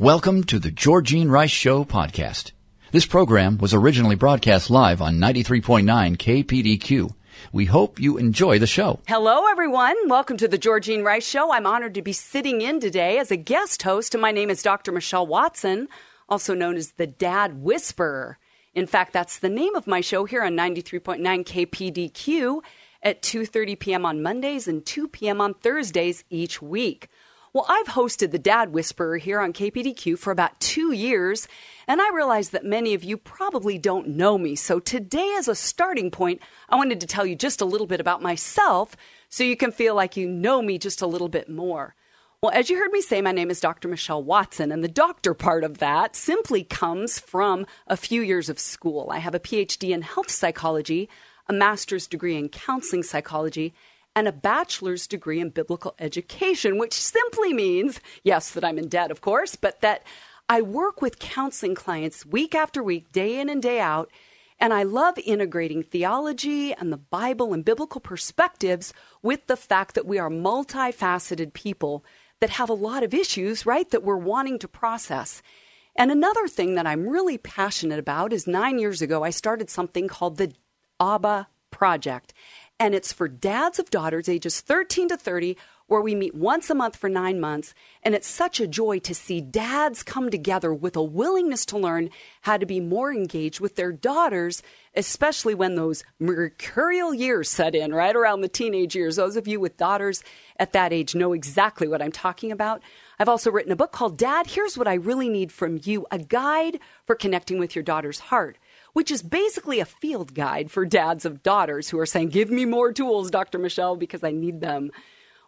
Welcome to the Georgene Rice Show podcast. This program was originally broadcast live on 93.9 KPDQ. We hope you enjoy the show. Hello, everyone. Welcome to the Georgene Rice Show. I'm honored to be sitting in today as a guest host, and my name is Dr. Michelle Watson, also known as the Dad Whisperer. In fact, that's the name of my show here on 93.9 KPDQ at 2:30 p.m. on Mondays and 2 p.m. on Thursdays each week. Well, I've hosted the Dad Whisperer here on KPDQ for about two years, and I realize that many of you probably don't know me. So today, as a starting point, I wanted to tell you just a little bit about myself so you can feel like you know me just a little bit more. Well, as you heard me say, my name is Dr. Michelle Watson, and the doctor part of that simply comes from a few years of school. I have a PhD in health psychology, a master's degree in counseling psychology, and a bachelor's degree in biblical education, which simply means, yes, that I'm in debt, of course, but that I work with counseling clients week after week, day in and day out. And I love integrating theology and the Bible and biblical perspectives with the fact that we are multifaceted people that have a lot of issues, right, that we're wanting to process. And another thing that I'm really passionate about is nine years ago, I started something called the ABBA Project and it's for dads of daughters ages 13 to 30 where we meet once a month for nine months. And it's such a joy to see dads come together with a willingness to learn how to be more engaged with their daughters, especially when those mercurial years set in, right around the teenage years. Those of you with daughters at that age know exactly what I'm talking about. I've also written a book called Dad, Here's What I Really Need from You, a guide for connecting with your daughter's heart which is basically a field guide for dads of daughters who are saying, Give me more tools, Dr. Michelle, because I need them.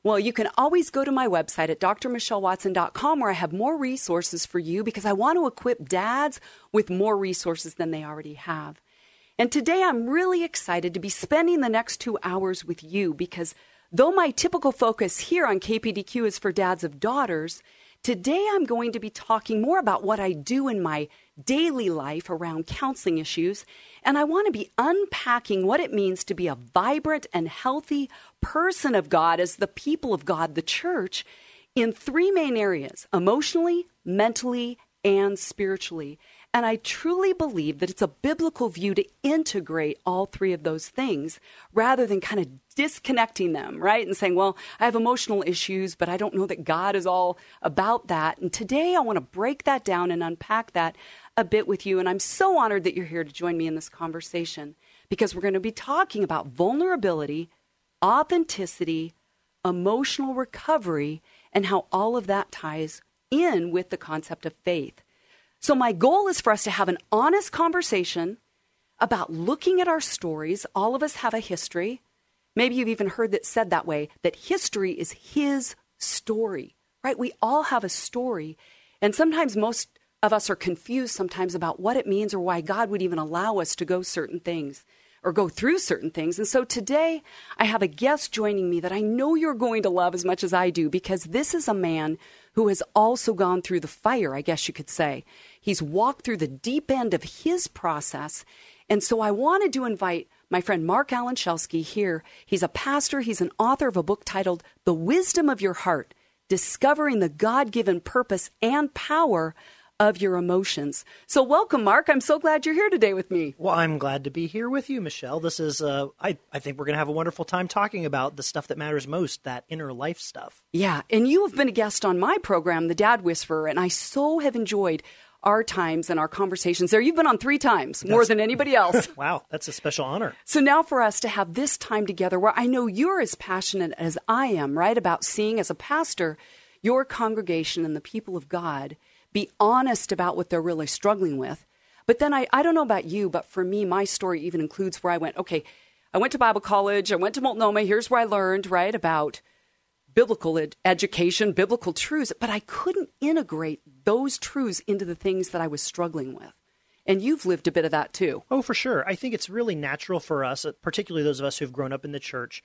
Well, you can always go to my website at drmichellewatson.com where I have more resources for you because I want to equip dads with more resources than they already have. And today I'm really excited to be spending the next two hours with you because though my typical focus here on KPDQ is for dads of daughters, today I'm going to be talking more about what I do in my daily life around counseling issues, and I want to be unpacking what it means to be a vibrant and healthy person of God as the people of God, the church, in three main areas emotionally, mentally, and spiritually. And I truly believe that it's a biblical view to integrate all three of those things rather than kind of disconnecting them, right? And saying, well, I have emotional issues, but I don't know that God is all about that. And today I want to break that down and unpack that a bit with you. And I'm so honored that you're here to join me in this conversation because we're going to be talking about vulnerability, authenticity, emotional recovery, and how all of that ties in with the concept of faith. So, my goal is for us to have an honest conversation about looking at our stories. All of us have a history. Maybe you've even heard that said that way that history is his story, right? We all have a story. And sometimes most of us are confused sometimes about what it means or why God would even allow us to go certain things or go through certain things. And so today I have a guest joining me that I know you're going to love as much as I do because this is a man who has also gone through the fire, I guess you could say. He's walked through the deep end of his process. And so I wanted to invite my friend Marc Alan Schelske here. He's a pastor, he's an author of a book titled The Wisdom of Your Heart Discovering the God given Purpose and Power of Your Emotions. So, welcome, Marc. I'm so glad you're here today with me. Well, I'm glad to be here with you, Michelle. This is, uh, I, I think we're going to have a wonderful time talking about the stuff that matters most, that inner life stuff. Yeah. And you have been a guest on my program, The Dad Whisperer, and I so have enjoyed our times and our conversations there. You've been on three times, that's, more than anybody else. wow, that's a special honor. So now for us to have this time together where I know you're as passionate as I am, right, about seeing as a pastor your congregation and the people of God be honest about what they're really struggling with. But then I, I don't know about you, but for me, my story even includes where I went, okay, I went to Bible college, I went to Multnomah, here's where I learned, right, about biblical ed- education, biblical truths, but I couldn't integrate those truths into the things that I was struggling with. And you've lived a bit of that too. Oh, for sure. I think it's really natural for us, uh, particularly those of us who've grown up in the church,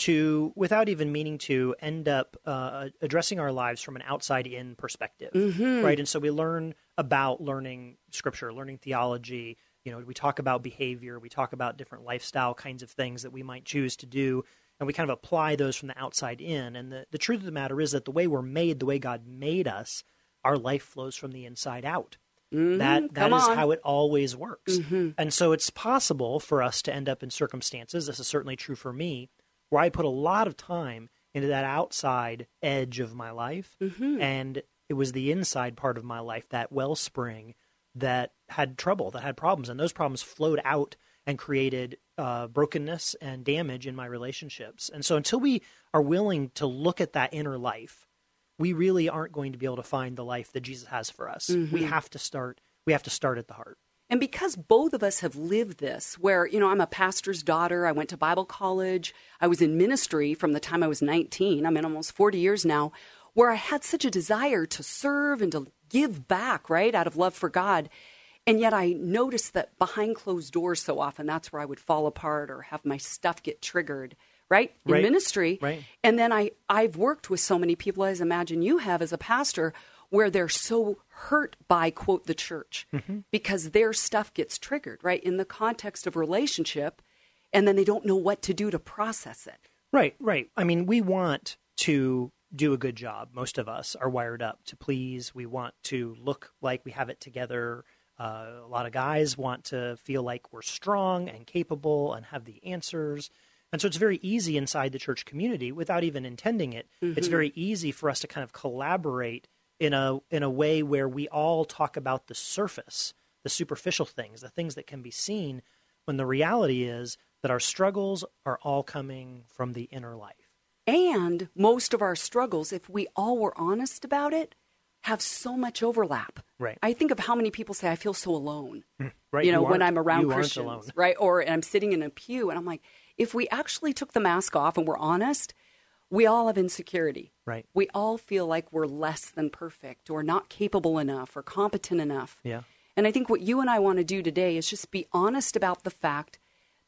to, without even meaning to, end up uh, addressing our lives from an outside in perspective. Mm-hmm. Right. And so we learn about learning scripture, learning theology. You know, we talk about behavior, we talk about different lifestyle kinds of things that we might choose to do, and we kind of apply those from the outside in. And the, the truth of the matter is that the way we're made, the way God made us, our life flows from the inside out. Mm-hmm. That that is how it always works. Mm-hmm. And so it's possible for us to end up in circumstances, this is certainly true for me, where I put a lot of time into that outside edge of my life. Mm-hmm. And it was the inside part of my life, that wellspring, that had trouble, that had problems. And those problems flowed out and created uh, brokenness and damage in my relationships. And so until we are willing to look at that inner life, we really aren't going to be able to find the life that Jesus has for us. We have to start. We have to start at the heart. And because both of us have lived this, where, you know, I'm a pastor's daughter, I went to Bible college, I was in ministry from the time I was 19, I'm in almost 40 years now, where I had such a desire to serve and to give back, right, out of love for God. And yet I noticed that behind closed doors so often, that's where I would fall apart or have my stuff get triggered, right, in Right. ministry. Right. And then I, I've worked with so many people, as I imagine you have as a pastor, where they're so hurt by, quote, the church mm-hmm. because their stuff gets triggered, right, in the context of relationship, and then they don't know what to do to process it. Right, right. I mean, we want to do a good job. Most of us are wired up to please. We want to look like we have it together. Uh, a lot of guys want to feel like we're strong and capable and have the answers. And so it's very easy inside the church community without even intending it. It's very easy for us to kind of collaborate in a in a way where we all talk about the surface, the superficial things, the things that can be seen, when the reality is that our struggles are all coming from the inner life. And most of our struggles, if we all were honest about it, have so much overlap. Right. I think of how many people say, I feel so alone. Right, You know, you when I'm around Christians, right? Or and I'm sitting in a pew and I'm like, if we actually took the mask off and we're honest, we all have insecurity. Right. We all feel like we're less than perfect or not capable enough or competent enough. Yeah. And I think what you and I want to do today is just be honest about the fact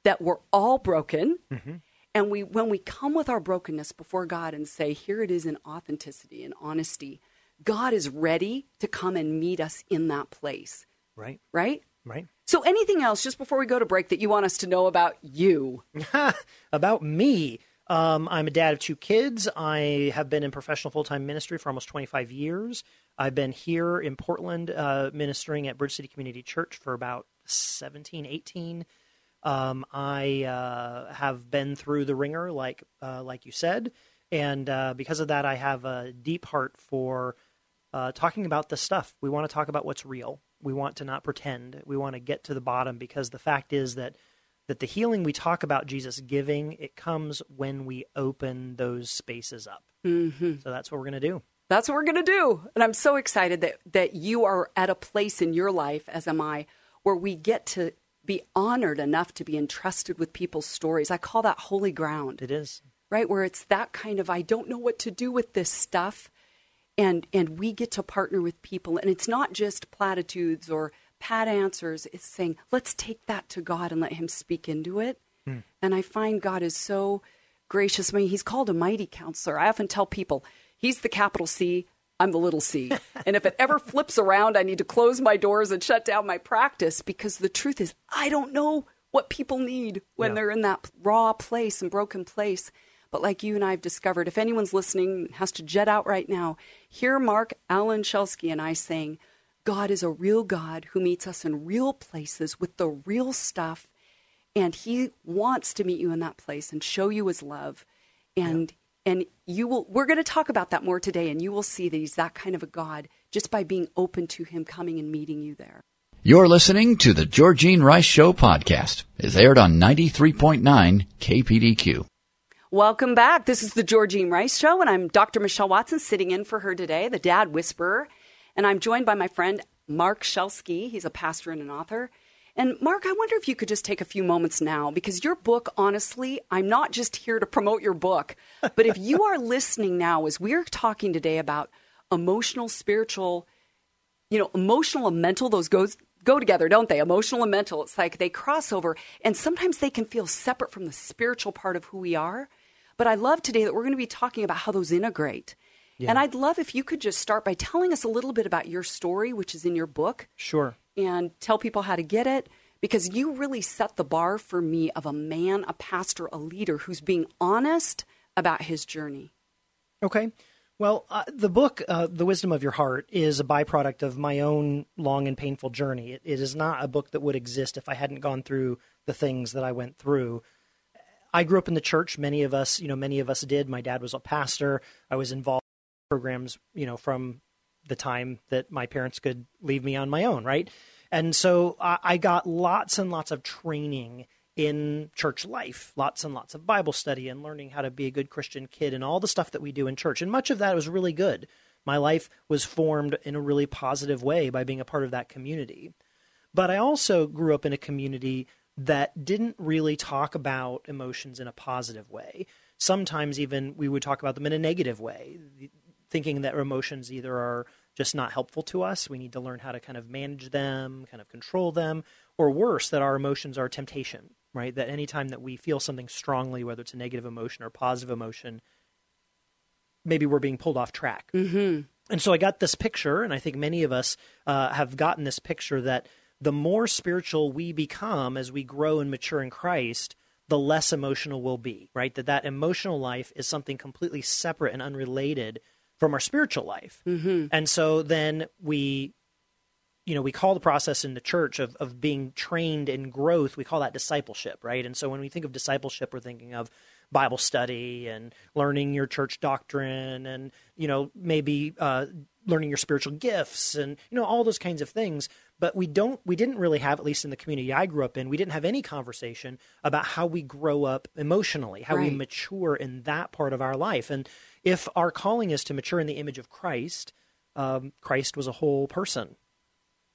that we're all broken. Mm-hmm. And we when we come with our brokenness before God and say, here it is in authenticity and honesty, God is ready to come and meet us in that place. Right. Right? Right. So anything else just before we go to break that you want us to know about you? About me, um, I'm a dad of two kids. I have been in professional full time ministry for almost 25 years. I've been here in Portland uh, ministering at Bridge City Community Church for about 17, 18. Um, I uh, have been through the ringer, like uh, like you said, and uh, because of that, I have a deep heart for uh, talking about this stuff. We want to talk about what's real. We want to not pretend. We want to get to the bottom because the fact is that that the healing we talk about Jesus giving it comes when we open those spaces up. Mm-hmm. So that's what we're going to do. That's what we're going to do. And I'm so excited that, that you are at a place in your life, as am I, where we get to be honored enough to be entrusted with people's stories. I call that holy ground, It is. right? Where it's that kind of, I don't know what to do with this stuff. And, and we get to partner with people. And it's not just platitudes or pat answers. It's saying, let's take that to God and let Him speak into it. Hmm. And I find God is so gracious. I mean, He's called a mighty counselor. I often tell people, He's the capital C, I'm the little c. and if it ever flips around, I need to close my doors and shut down my practice because the truth is, I don't know what people need when Yeah. they're in that raw place and broken place. But like you and I have discovered, if anyone's listening has to jet out right now, hear Marc Alan Schelske and I saying, God is a real God who meets us in real places with the real stuff and he wants to meet you in that place and show you his love and and you will we're going to talk about that more today and you will see that he's that kind of a god just by being open to him coming and meeting you there You're listening to the Georgene Rice Show podcast. is aired on 93.9 KPDQ. Welcome back this is the georgene rice show and i'm dr michelle watson sitting in for her today the dad whisperer and i'm joined by my friend marc schelske he's a pastor and an author and Marc, I wonder if you could just take a few moments now because your book, honestly, I'm not just here to promote your book, but if you are listening now as we're talking today about emotional, spiritual you know, emotional and mental, those goes go together, don't they? Emotional and mental. It's like they cross over and sometimes they can feel separate from the spiritual part of who we are. But I love today that we're going to be talking about how those integrate. Yeah. And I'd love if you could just start by telling us a little bit about your story, which is in your book. Sure. And tell people how to get it because you really set the bar for me of a man, a pastor, a leader who's being honest about his journey. Okay. Well, uh, the book, uh, The Wisdom of Your Heart, is a byproduct of my own long and painful journey. It, it is not a book that would exist if I hadn't gone through the things that I went through. I grew up in the church. Many of us, you know, many of us did. My dad was a pastor. I was involved in programs, you know, from the time that my parents could leave me on my own, right? And so I, I got lots and lots of training in church life, lots and lots of Bible study and learning how to be a good Christian kid and all the stuff that we do in church. And much of that was really good. My life was formed in a really positive way by being a part of that community. But I also grew up in a community that didn't really talk about emotions in a positive way. Sometimes even we would talk about them in a negative way, thinking that emotions either are just not helpful to us, we need to learn how to kind of manage them, kind of control them, or worse, that our emotions are temptation right? That anytime that we feel something strongly, whether it's a negative emotion or positive emotion, maybe we're being pulled off track. Mm-hmm. And so I got this picture, and I think many of us uh, have gotten this picture that the more spiritual we become as we grow and mature in Christ, the less emotional we'll be, right? That that emotional life is something completely separate and unrelated from our spiritual life. Mm-hmm. And so then we you know, we call the process in the church of, of being trained in growth, we call that discipleship, right? And so when we think of discipleship, we're thinking of Bible study and learning your church doctrine and, you know, maybe uh, learning your spiritual gifts and, you know, all those kinds of things. But we don't, we didn't really have, at least in the community I grew up in, we didn't have any conversation about how we grow up emotionally, how right. we mature in that part of our life. And if our calling is to mature in the image of Christ, um, Christ was a whole person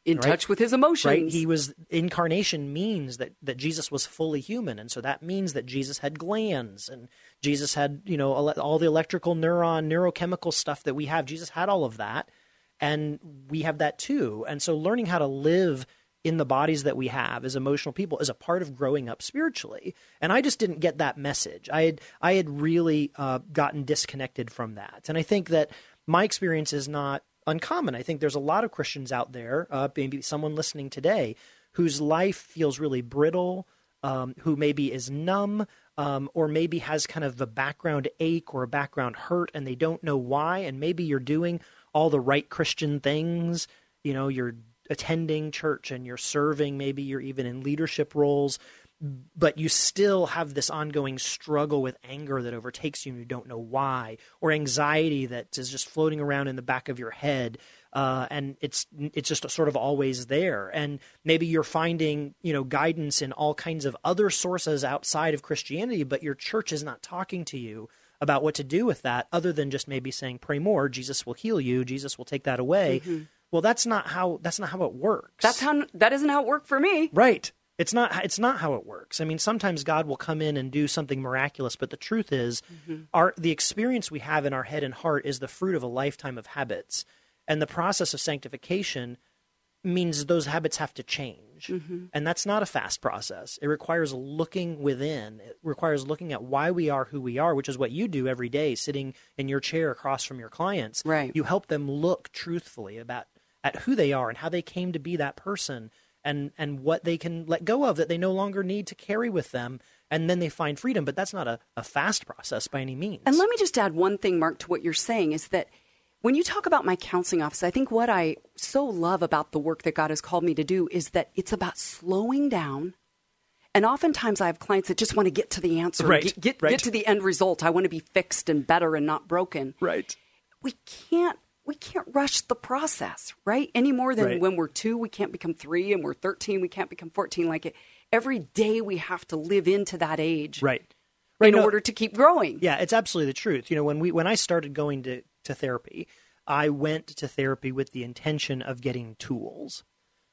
in right? touch with his emotions. Right? He was incarnation means that that Jesus was fully human, and so that means that Jesus had glands, and Jesus had you know all the electrical neuron neurochemical stuff that we have. Jesus had all of that, and we have that too. And so learning how to live in the bodies that we have as emotional people is a part of growing up spiritually. And I just didn't get that message. I had I had really uh, gotten disconnected from that, and I think that my experience is not uncommon. I think there's a lot of Christians out there, uh, maybe someone listening today, whose life feels really brittle, um, who maybe is numb, um, or maybe has kind of a background ache or a background hurt, and they don't know why. And maybe you're doing all the right Christian things. You know, you're attending church and you're serving. Maybe you're even in leadership roles but you still have this ongoing struggle with anger that overtakes you and you don't know why, or anxiety that is just floating around in the back of your head, uh, and it's it's just sort of always there. And maybe you're finding you know guidance in all kinds of other sources outside of Christianity, but your church is not talking to you about what to do with that, other than just maybe saying, "Pray more, Jesus will heal you, Jesus will take that away." Mm-hmm. Well, that's not how that's not how it works. That's how that isn't how it worked for me. Right. It's not it's not how it works. I mean, sometimes God will come in and do something miraculous, but the truth is mm-hmm. our the experience we have in our head and heart is the fruit of a lifetime of habits. And the process of sanctification means those habits have to change. Mm-hmm. And that's not a fast process. It requires looking within. It requires looking at why we are who we are, which is what you do every day sitting in your chair across from your clients. Right. You help them look truthfully about at who they are and how they came to be that person and and what they can let go of that they no longer need to carry with them and then they find freedom but that's not a, a fast process by any means and let me just add one thing marc to what you're saying is that when you talk about my counseling office i think what i so love about the work that god has called me to do is that it's about slowing down and oftentimes i have clients that just want to get to the answer right, get, get, right. get to the end result i want to be fixed and better and not broken right we can't we can't rush the process, right? Any more than right. when we're two, we can't become three, and we're 13, we can't become 14. Like it, every day we have to live into that age. Right. Right. In no, order to keep growing. Yeah, it's absolutely the truth. You know, when we when I started going to, to therapy, I went to therapy with the intention of getting tools.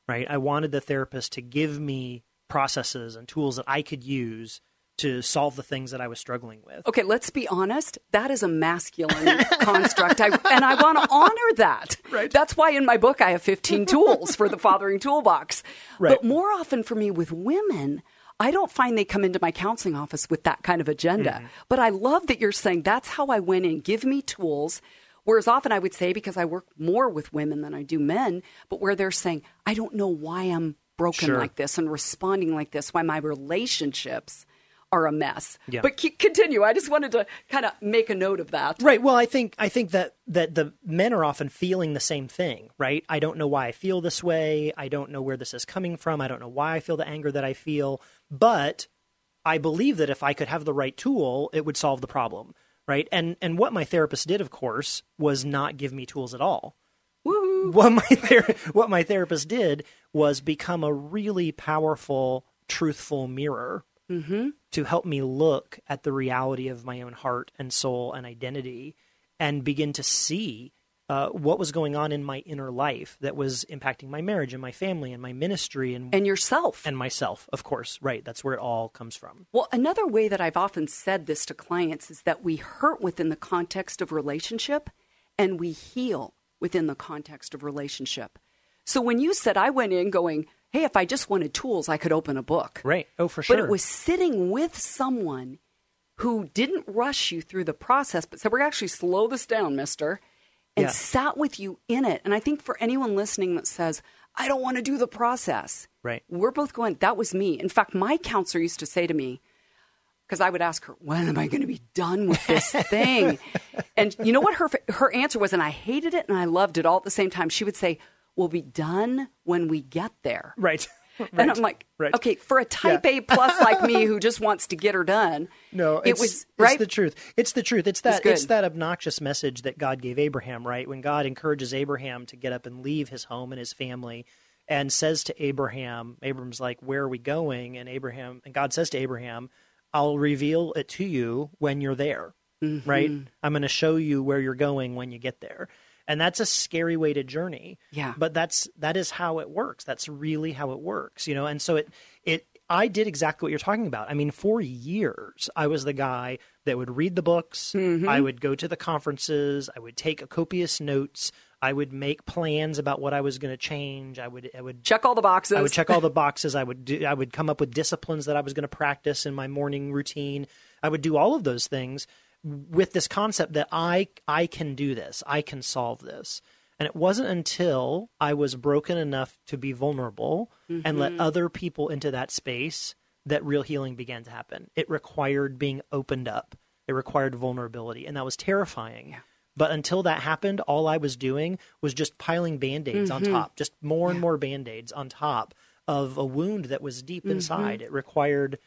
Right. I wanted the therapist to give me processes and tools that I could use to solve the things that I was struggling with. Okay, let's be honest. That is a masculine construct, I, and I want to honor that. Right. That's why in my book I have 15 tools for the fathering toolbox. Right. But more often for me with women, I don't find they come into my counseling office with that kind of agenda. Mm-hmm. But I love that you're saying that's how I went in. Give me tools. Whereas often I would say, because I work more with women than I do men, but where they're saying, I don't know why I'm broken Sure. like this and responding like this, why my relationships are a mess. Yeah. But keep, continue. I just wanted to kind of make a note of that. Right. Well, I think I think that that the men are often feeling the same thing, right? I don't know why I feel this way. I don't know where this is coming from. I don't know why I feel the anger that I feel, but I believe that if I could have the right tool, it would solve the problem, right? And and what my therapist did, of course, was not give me tools at all. What my ther- what my therapist did was become a really powerful, truthful mirror mm-hmm. to help me look at the reality of my own heart and soul and identity and begin to see uh, what was going on in my inner life that was impacting my marriage and my family and my ministry and And yourself. and myself, of course. Right, that's where it all comes from. Well, another way that I've often said this to clients is that we hurt within the context of relationship and we heal within the context of relationship. So when you said I went in going, hey, if I just wanted tools, I could open a book. Right. Oh, for sure. But it was sitting with someone who didn't rush you through the process, but said, we're actually slow this down, mister, and Yeah. sat with you in it. And I think for anyone listening that says, I don't want to do the process, Right. we're both going, that was me. In fact, my counselor used to say to me, because I would ask her, when am I going to be done with this thing? and you know what her, her answer was? And I hated it and I loved it all at the same time. She would say, we'll be done when we get there. right. And I'm like, Right. okay, for a type A plus like me who just wants to get her done, No, it it's, was it's right. the truth. It's the truth. It's that good. it's that obnoxious message that God gave Abraham, right? When God encourages Abraham to get up and leave his home and his family and says to Abraham, Abram's like, "Where are we going?" And Abraham and God says to Abraham, "I'll reveal it to you when you're there." Mm-hmm. Right? I'm going to show you where you're going when you get there. And that's a scary way to journey. Yeah. But that's that is how it works. That's really how it works, you know. And so it it I did exactly what you're talking about. I mean, for years I was the guy that would read the books, Mm-hmm. I would go to the conferences, I would take copious notes, I would make plans about what I was going to change. I would I would check all the boxes. I would check all the boxes. I would do, I would come up with disciplines that I was going to practice in my morning routine. I would do all of those things with this concept that I I can do this. I can solve this. And it wasn't until I was broken enough to be vulnerable and let mm-hmm. other people into that space that real healing began to happen. It required being opened up. It required vulnerability, and that was terrifying. But until that happened, all I was doing was just piling band aids on mm-hmm. top, just more and more band aids on top of a wound that was deep mm-hmm. inside. It required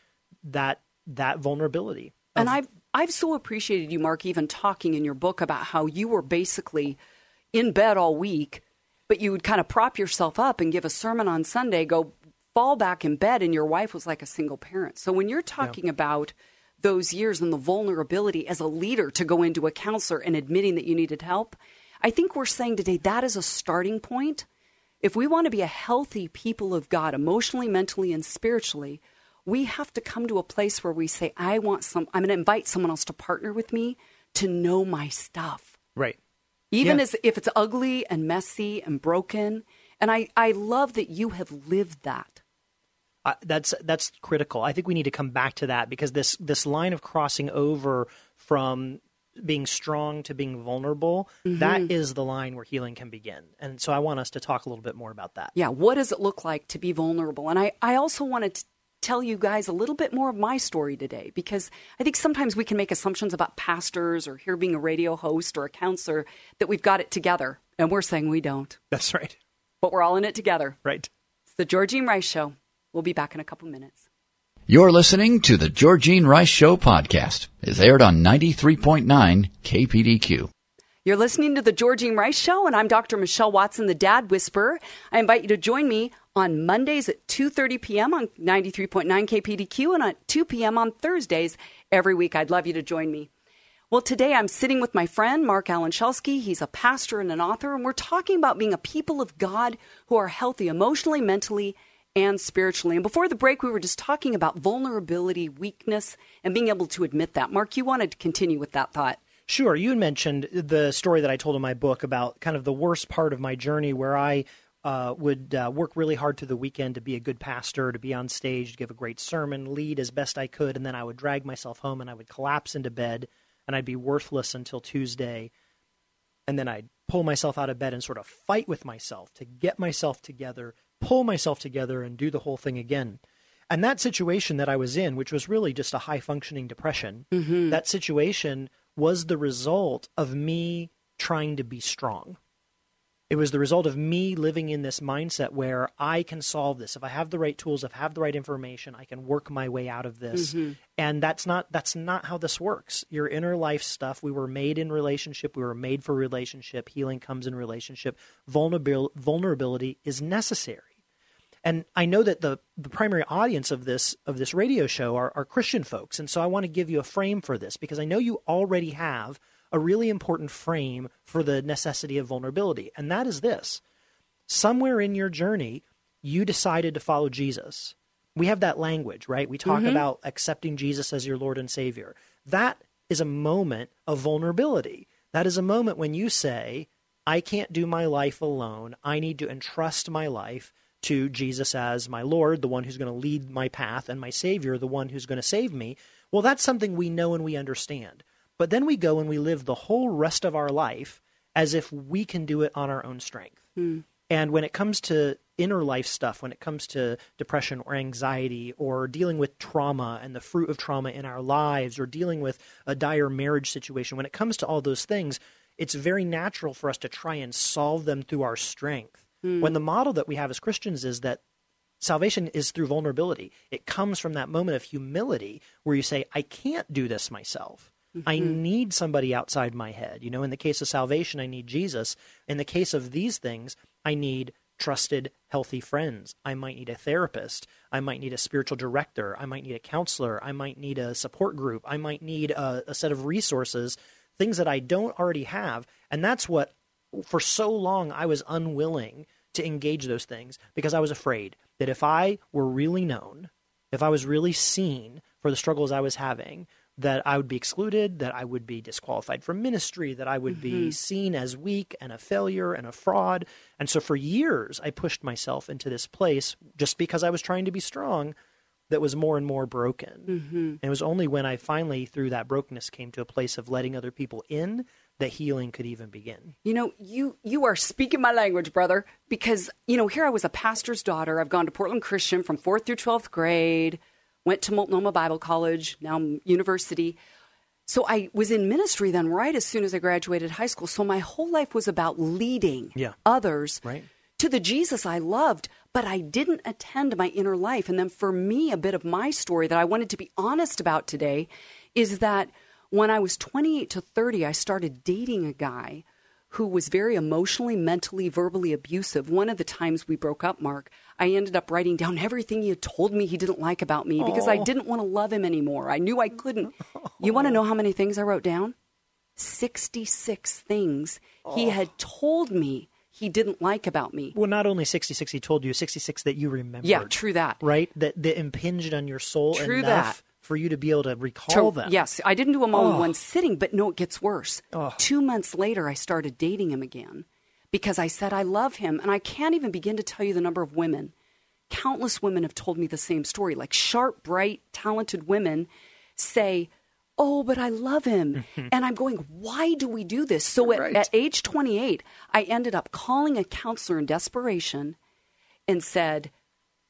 that that vulnerability. And I've I've so appreciated you, Marc, even talking in your book about how you were basically in bed all week, but you would kind of prop yourself up and give a sermon on Sunday, go fall back in bed, and your wife was like a single parent. So when you're talking about those years and the vulnerability as a leader to go into a counselor and admitting that you needed help, I think we're saying today that is a starting point. If we want to be a healthy people of God, emotionally, mentally, and spiritually, we have to come to a place where we say, I want some, I'm going to invite someone else to partner with me to know my stuff. Right. Even Yeah. as if it's ugly and messy and broken. And I, I love that you have lived that. I that's that's critical. I think we need to come back to that because this this line of crossing over from being strong to being vulnerable mm-hmm. that is the line where healing can begin. And so I want us to talk a little bit more about that. Yeah, what does it look like to be vulnerable? And I, I also wanted to tell you guys a little bit more of my story today because I think sometimes we can make assumptions about pastors or here being a radio host or a counselor that we've got it together. And we're saying we don't, That's right. but we're all in it together. Right. It's the Georgene Rice Show. We'll be back in a couple minutes. You're listening to the Georgene Rice Show podcast. It's aired on 93.9 KPDQ. You're listening to the Georgene Rice Show, and I'm Dr. Michelle Watson, the Dad Whisperer. I invite you to join me on Mondays at 2.30 p.m. on 93.9 KPDQ and at 2 p.m. on Thursdays every week. I'd love you to join me. Well, today I'm sitting with my friend, Marc Alan Schelske. He's a pastor and an author, and we're talking about being a people of God who are healthy emotionally, mentally, and spiritually. And before the break, we were just talking about vulnerability, weakness, and being able to admit that. Marc, you wanted to continue with that thought. Sure. You mentioned the story that I told in my book about kind of the worst part of my journey where I uh, would uh, work really hard through the weekend to be a good pastor, to be on stage, to give a great sermon, lead as best I could, and then I would drag myself home and I would collapse into bed and I'd be worthless until Tuesday. And then I'd pull myself out of bed and sort of fight with myself to get myself together, pull myself together, and do the whole thing again. And that situation that I was in, which was really just a high functioning depression, Mm-hmm. that situation was the result of me trying to be strong. It was the result of me living in this mindset where I can solve this. If I have the right tools, if I have the right information, I can work my way out of this. Mm-hmm. And that's not that's not how this works. Your inner life stuff, we were made in relationship, we were made for relationship. Healing comes in relationship. Vulnerabil- vulnerability is necessary. And I know that the, the primary audience of this of this radio show are, are Christian folks, and so I want to give you a frame for this because I know you already have a really important frame for the necessity of vulnerability, and that is this: somewhere in your journey, you decided to follow Jesus. We have that language, right? We talk mm-hmm. about accepting Jesus as your Lord and Savior. That is a moment of vulnerability. That is a moment when you say, I can't do my life alone. I need to entrust my life to Jesus as my Lord, the one who's going to lead my path, and my Savior, the one who's going to save me. Well, that's something we know and we understand. But then we go and we live the whole rest of our life as if we can do it on our own strength. Hmm. And when it comes to inner life stuff, when it comes to depression or anxiety or dealing with trauma and the fruit of trauma in our lives or dealing with a dire marriage situation, when it comes to all those things, it's very natural for us to try and solve them through our strength. Hmm. When the model that we have as Christians is that salvation is through vulnerability, it comes from that moment of humility where you say, I can't do this myself. I mm-hmm. need somebody outside my head. You know, in the case of salvation, I need Jesus. In the case of these things, I need trusted, healthy friends. I might need a therapist. I might need a spiritual director. I might need a counselor. I might need a support group. I might need a, a set of resources, things that I don't already have. And that's what, for so long, I was unwilling to engage those things because I was afraid that if I were really known, if I was really seen for the struggles I was having, that I would be excluded, that I would be disqualified from ministry, that I would be mm-hmm. seen as weak and a failure and a fraud. And so for years, I pushed myself into this place just because I was trying to be strong that was more and more broken. Mm-hmm. And it was only when I finally, through that brokenness, came to a place of letting other people in that healing could even begin. You know, you you are speaking my language, brother, because you know, here I was a pastor's daughter. I've gone to Portland Christian from 4th through 12th grade, went to Multnomah Bible College, now university. So I was in ministry then right as soon as I graduated high school. So my whole life was about leading Yeah. others Right. to the Jesus I loved, but I didn't attend my inner life. And then for me, a bit of my story that I wanted to be honest about today is that when I was 28 to 30, I started dating a guy who was very emotionally, mentally, verbally abusive. One of the times we broke up, Marc, I ended up writing down everything he had told me he didn't like about me because I didn't want to love him anymore. I knew I couldn't. You want to know how many things I wrote down? 66 things he had told me he didn't like about me. Well, not only 66 he told you, 66 that you remember. Yeah, true that. Right? That, that impinged on your soul True enough that. For you to be able to recall To- them. Yes, I didn't do them all in one sitting, but no, it gets worse. Two months later, I started dating him again because I said I love him, and I can't even begin to tell you the number of women. Countless women have told me the same story. Like sharp, bright, talented women say, "Oh, but I love him," and I'm going, "Why do we do this?" So at, Right. at age 28, I ended up calling a counselor in desperation and said,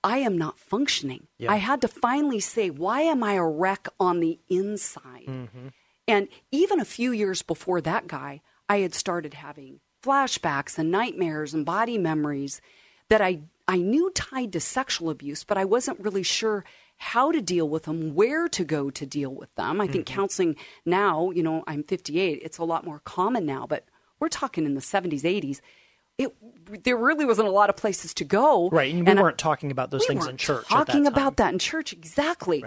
I am not functioning. Yeah. I had to finally say, why am I a wreck on the inside? Mm-hmm. And even a few years before that guy, I had started having flashbacks and nightmares and body memories that I, I knew tied to sexual abuse, but I wasn't really sure how to deal with them, where to go to deal with them. I think Mm-hmm. counseling now, you know, I'm 58, it's a lot more common now, but we're talking in the 70s, 80s. It, there really wasn't a lot of places to go. Right. And we I- weren't talking about those we things in church. Talking at that about that in church, exactly.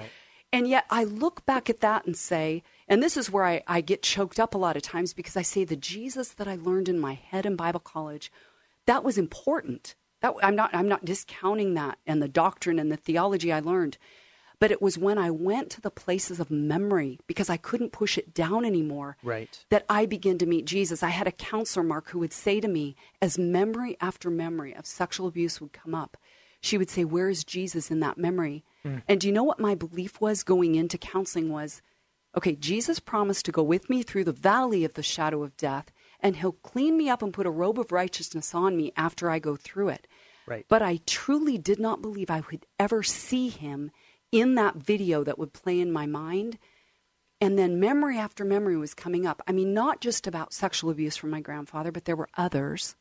And yet I look back at that and say, and this is where I, I get choked up a lot of times because I say the Jesus that I learned in my head in Bible college, that was important. That I'm not I'm not discounting that and the doctrine and the theology I learned. But it was when I went to the places of memory because I couldn't push it down anymore. Right. That I began to meet Jesus. I had a counselor, Marc, who would say to me, as memory after memory of sexual abuse would come up, she would say, Where is Jesus in that memory? Mm. And do you know what my belief was going into counseling was? Okay, Jesus promised to go with me through the valley of the shadow of death, and he'll clean me up and put a robe of righteousness on me after I go through it. Right. But I truly did not believe I would ever see him in that video that would play in my mind. And then memory after memory was coming up. I mean, not just about sexual abuse from my grandfather, but there were others.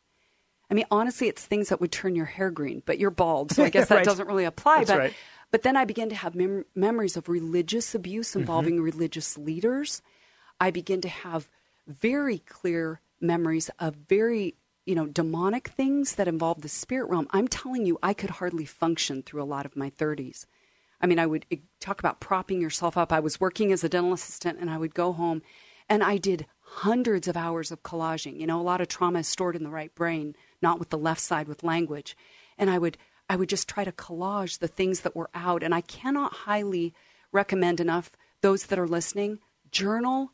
I mean, honestly, it's things that would turn your hair green, but you're bald, so I guess that right. doesn't really apply. That's but right. but then I began to have mem- memories of religious abuse Mm-hmm. involving mm-hmm. religious leaders. I began to have very clear memories of very you know demonic things that involve the spirit realm. I'm telling you, I could hardly function through a lot of my 30s. I mean, I would eh, talk about propping yourself up. I was working as a dental assistant, and I would go home, and I did hundreds of hours of collaging. You know, a lot of trauma is stored in the right brain, not with the left side with language. And I would I would just try to collage the things that were out. And I cannot highly recommend enough those that are listening, journal,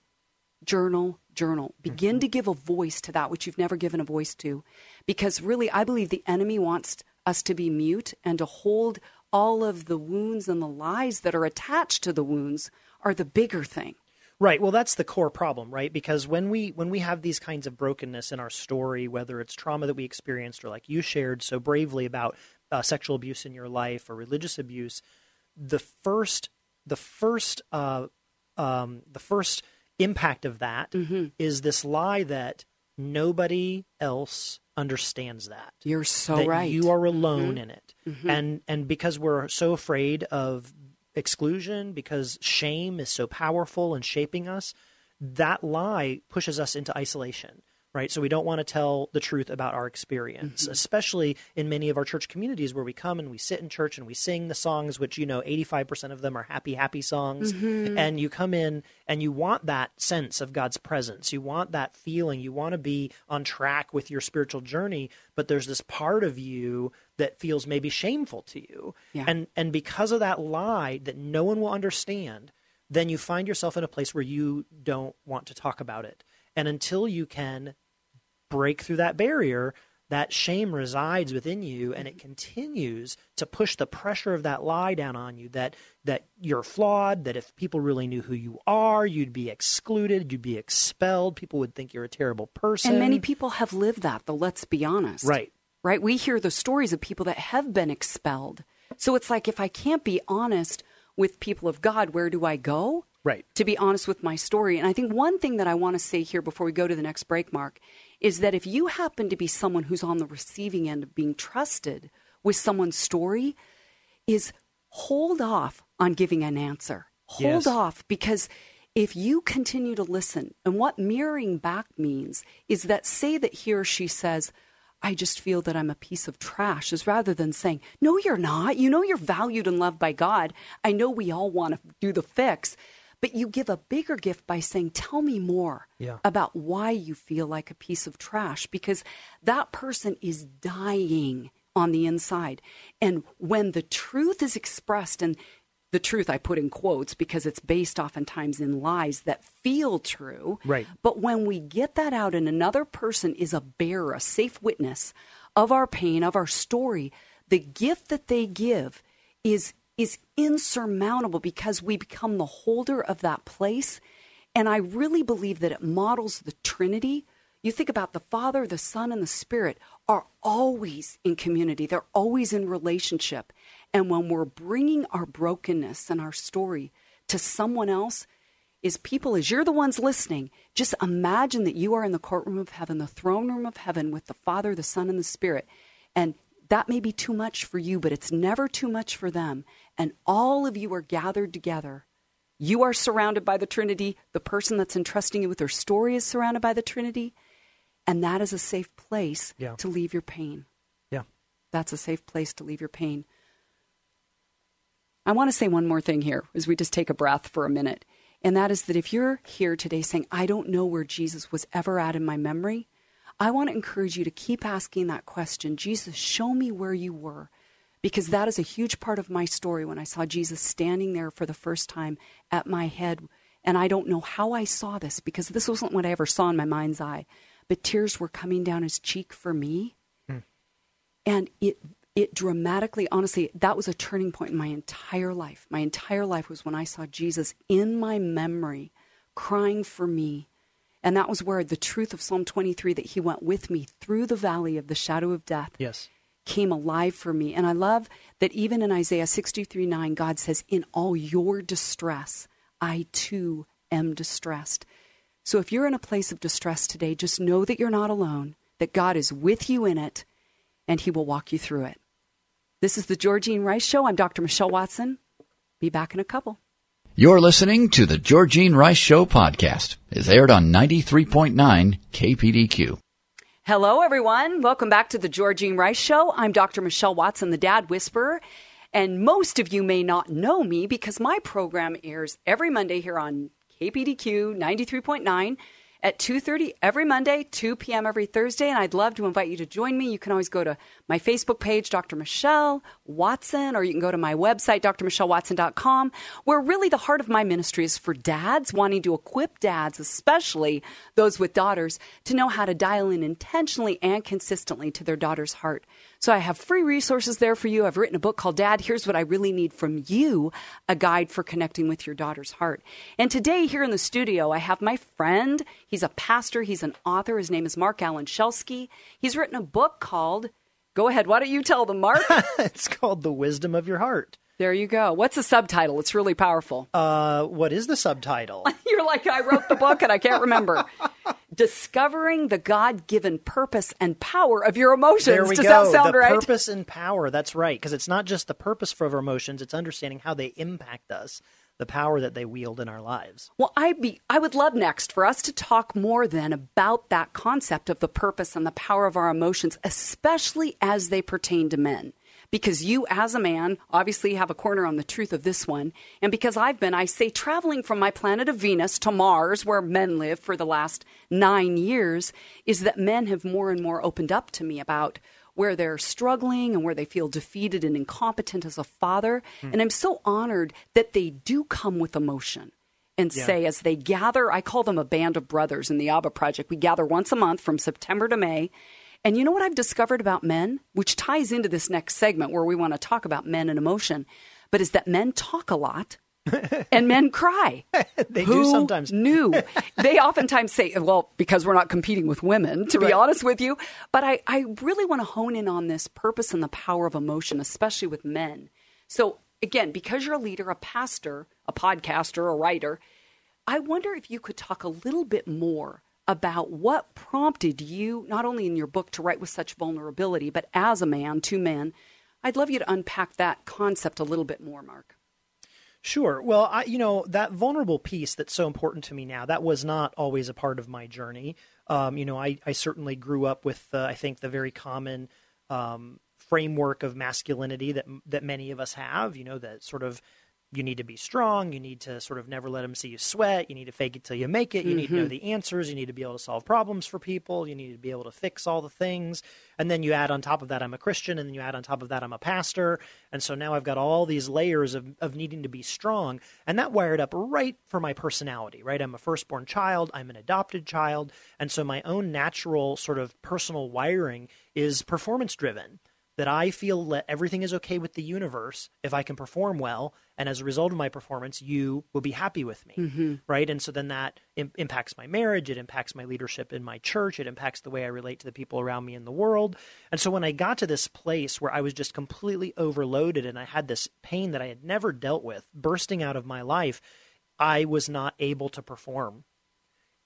journal, journal. Begin mm-hmm. to give a voice to that which you've never given a voice to. Because really, I believe the enemy wants us to be mute and to hold all of the wounds and the lies that are attached to the wounds are the bigger thing. Right. Well, that's the core problem, right? Because when we when we have these kinds of brokenness in our story, whether it's trauma that we experienced or like you shared so bravely about uh, sexual abuse in your life or religious abuse, the first the first uh, um, the first impact of that mm-hmm. is this lie that nobody else understands that. You're so that right. You are alone mm-hmm. in it, mm-hmm. and and because we're so afraid of exclusion, because shame is so powerful in shaping us, that lie pushes us into isolation right? So we don't want to tell the truth about our experience, mm-hmm. especially in many of our church communities where we come and we sit in church and we sing the songs, which, you know, 85% of them are happy, happy songs. Mm-hmm. And you come in and you want that sense of God's presence. You want that feeling. You want to be on track with your spiritual journey, but there's this part of you that feels maybe shameful to you. Yeah. And and because of that lie that no one will understand, then you find yourself in a place where you don't want to talk about it. And until you can break through that barrier, that shame resides within you and it continues to push the pressure of that lie down on you that that you're flawed that if people really knew who you are you'd be excluded you'd be expelled. People would think you're a terrible person. And many people have lived that though let's be honest. Right. Right? We hear the stories of people that have been expelled. So it's like if i can't be honest with people of god where do i go? Right. To be honest with my story. And i think one thing that i want to say here before we go to the next break marc is that if you happen to be someone who's on the receiving end of being trusted with someone's story, is hold off on giving an answer. Hold Yes. off because if you continue to listen, and what mirroring back means is that say that he or she says, I just feel that I'm a piece of trash, is rather than saying, No, you're not. You know you're valued and loved by God. I know we all want to do the fix. But you give a bigger gift by saying, Tell me more Yeah. about why you feel like a piece of trash, because that person is dying on the inside. And when the truth is expressed, and the truth I put in quotes because it's based oftentimes in lies that feel true. Right. But when we get that out and another person is a bearer, a safe witness of our pain, of our story, the gift that they give is is insurmountable because we become the holder of that place. And I really believe that it models the Trinity. You think about the Father, the Son, and the Spirit are always in community. They're always in relationship. And when we're bringing our brokenness and our story to someone else, is people, as you're the ones listening, just imagine that you are in the courtroom of heaven, the throne room of heaven with the Father, the Son, and the Spirit. And that may be too much for you, but it's never too much for them. And all of you are gathered together. You are surrounded by the Trinity. The person that's entrusting you with their story is surrounded by the Trinity. And that is a safe place Yeah. to leave your pain. yeah That's a safe place to leave your pain. I want to say one more thing here as we just take a breath for a minute. And that is that if you're here today saying, I don't know where Jesus was ever at in my memory, I want to encourage you to keep asking that question Jesus, show me where you were. Because that is a huge part of my story when I saw Jesus standing there for the first time at my head. And I don't know how I saw this because this wasn't what I ever saw in my mind's eye. But tears were coming down his cheek for me. Hmm. And it it dramatically, honestly, that was a turning point in my entire life. My entire life was when I saw Jesus in my memory crying for me. And that was where the truth of Psalm 23 that he went with me through the valley of the shadow of death yes. Came alive for me. And I love that even in Isaiah 63 9, God says, In all your distress, I too am distressed. So if you're in a place of distress today, just know that you're not alone, that God is with you in it, and he will walk you through it. This is the Georgene Rice Show. I'm Dr. Michelle Watson. Be back in a couple. You're listening to the Georgene Rice Show podcast. It's aired on 93.9 KPDQ. Hello, everyone. Welcome back to the Georgene Rice Show. I'm Dr. Michelle Watson, the Dad Whisperer. And most of you may not know me because my program airs every Monday here on KPDQ 93.9 at 2.30 every monday 2 p.m every thursday and i'd love to invite you to join me. You can always go to my facebook page dr michelle watson or you can go to my website drmichellewatson.com where really the heart of my ministry is for dads wanting to equip dads especially those with daughters to know how to dial in intentionally and consistently to their daughter's heart so I have free resources there for you. I've written a book called Dad, Here's What I Really Need from You, a guide for connecting with your daughter's heart. And today, here in the studio, I have my friend. He's a pastor, he's an author. His name is Marc Alan Schelske. He's written a book called, go ahead, why don't you tell them, Marc? it's called The Wisdom of Your Heart. There you go. What's the subtitle? It's really powerful. Uh, what is the subtitle? You're like, I wrote the book and I can't remember. Discovering the God given purpose and power of your emotions. There we Does go. that sound the right? Purpose and power. That's right. Because it's not just the purpose for our emotions, it's understanding how they impact us, the power that they wield in our lives. Well, I'd be, I would love next for us to talk more then about that concept of the purpose and the power of our emotions, especially as they pertain to men because you, as a man, obviously have a corner on the truth of this one. And because I've been, I say, traveling from my planet of Venus to Mars, where men live for the last nine years, is that men have more and more opened up to me about where they're struggling and where they feel defeated and incompetent as a father. Mm. And I'm so honored that they do come with emotion and yeah. say, as they gather, I call them a band of brothers in the Abba Project. We gather once a month from September to May, and you know what I've discovered about men, which ties into this next segment where we want to talk about men and emotion, but is that men talk a lot. and men cry. they Who do sometimes. knew? They oftentimes say, well, because we're not competing with women, to right. be honest with you. But I, I really want to hone in on this purpose and the power of emotion, especially with men. So, again, because you're a leader, a pastor, a podcaster, a writer, I wonder if you could talk a little bit more about what prompted you, not only in your book, to write with such vulnerability, but as a man, to men. I'd love you to unpack that concept a little bit more, Marc. Sure. Well, I, you know, that vulnerable piece that's so important to me now, that was not always a part of my journey. Um, you know, I, I certainly grew up with, uh, I think, the very common um, framework of masculinity that that many of us have. You know, that sort of you need to be strong. You need to sort of never let them see you sweat. You need to fake it till you make it. You mm-hmm. need to know mm-hmm. the answers. You need to be able to solve problems for people. You need to be able to fix all the things. And then you add on top of that, I'm a Christian. And then you add on top of that, I'm a pastor. And so now I've got all these layers of, of needing to be strong. And that wired up right for my personality, right? I'm a firstborn child. I'm an adopted child. And so my own natural sort of personal wiring is performance driven that I feel that everything is okay with the universe if I can perform well, and as a result of my performance, you will be happy with me, mm-hmm. right? And so then that Im- impacts my marriage, it impacts my leadership in my church, it impacts the way I relate to the people around me in the world. And so when I got to this place where I was just completely overloaded and I had this pain that I had never dealt with bursting out of my life, I was not able to perform.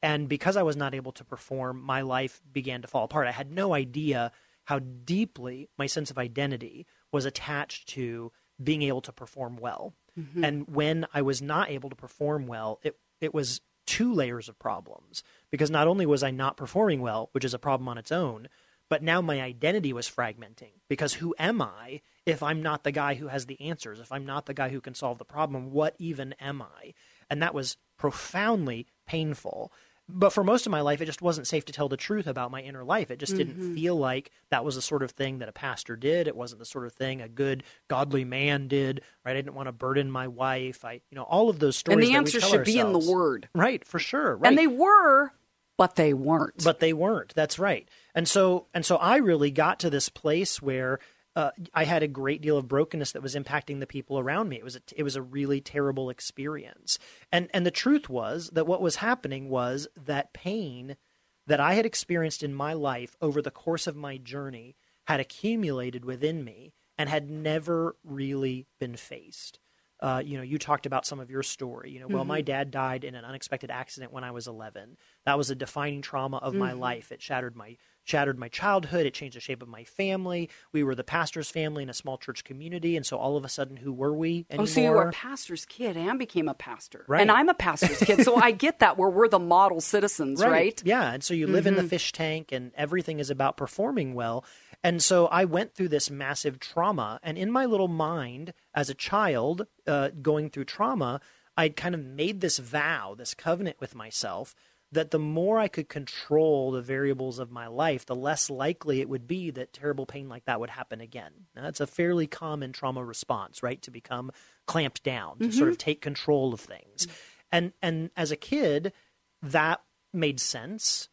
And because I was not able to perform, my life began to fall apart. I had no idea how deeply my sense of identity was attached to being able to perform well. Mm-hmm. And when I was not able to perform well, it it was two layers of problems because not only was I not performing well, which is a problem on its own, but now my identity was fragmenting because who am I if I'm not the guy who has the answers? If I'm not the guy who can solve the problem, what even am I? And that was profoundly painful but for most of my life, it just wasn't safe to tell the truth about my inner life. It just Mm-hmm. didn't feel like that was the sort of thing that a pastor did. It wasn't the sort of thing a good, godly man did. Right? I didn't want to burden my wife. I, you know, all of those stories. And the answer should be in the. Word. Right, for sure. Right. And they were, but they weren't. but they weren't. That's right. And so and so I really got to this place where uh, I had a great deal of brokenness that was impacting the people around me. It was a, it was a really terrible experience. And and the truth was that what was happening was that pain that I had experienced in my life over the course of my journey had accumulated within me and had never really been faced. Uh, you know, you talked about some of your story. You know, well, my dad died in an unexpected accident when I was 11. That was a defining trauma of my life. It shattered my shattered my childhood. It changed the shape of my family. We were the pastor's family in a small church community, and so all of a sudden, who were we anymore? Oh, so you were a pastor's kid and became a pastor. Right. And I'm a pastor's kid, so I get that where we're the model citizens, right? Yeah, and so you live in the fish tank, and everything is about performing well. And so I went through this massive trauma, and in my little mind, as a child uh, going through trauma, I'd kind of made this vow, this covenant with myself, that the more I could control the variables of my life, the less likely it would be that terrible pain like that would happen again. Now, that's a fairly common trauma response, right? To become clamped down, to sort of mm-hmm. take control of things. And and as a kid, that made sense.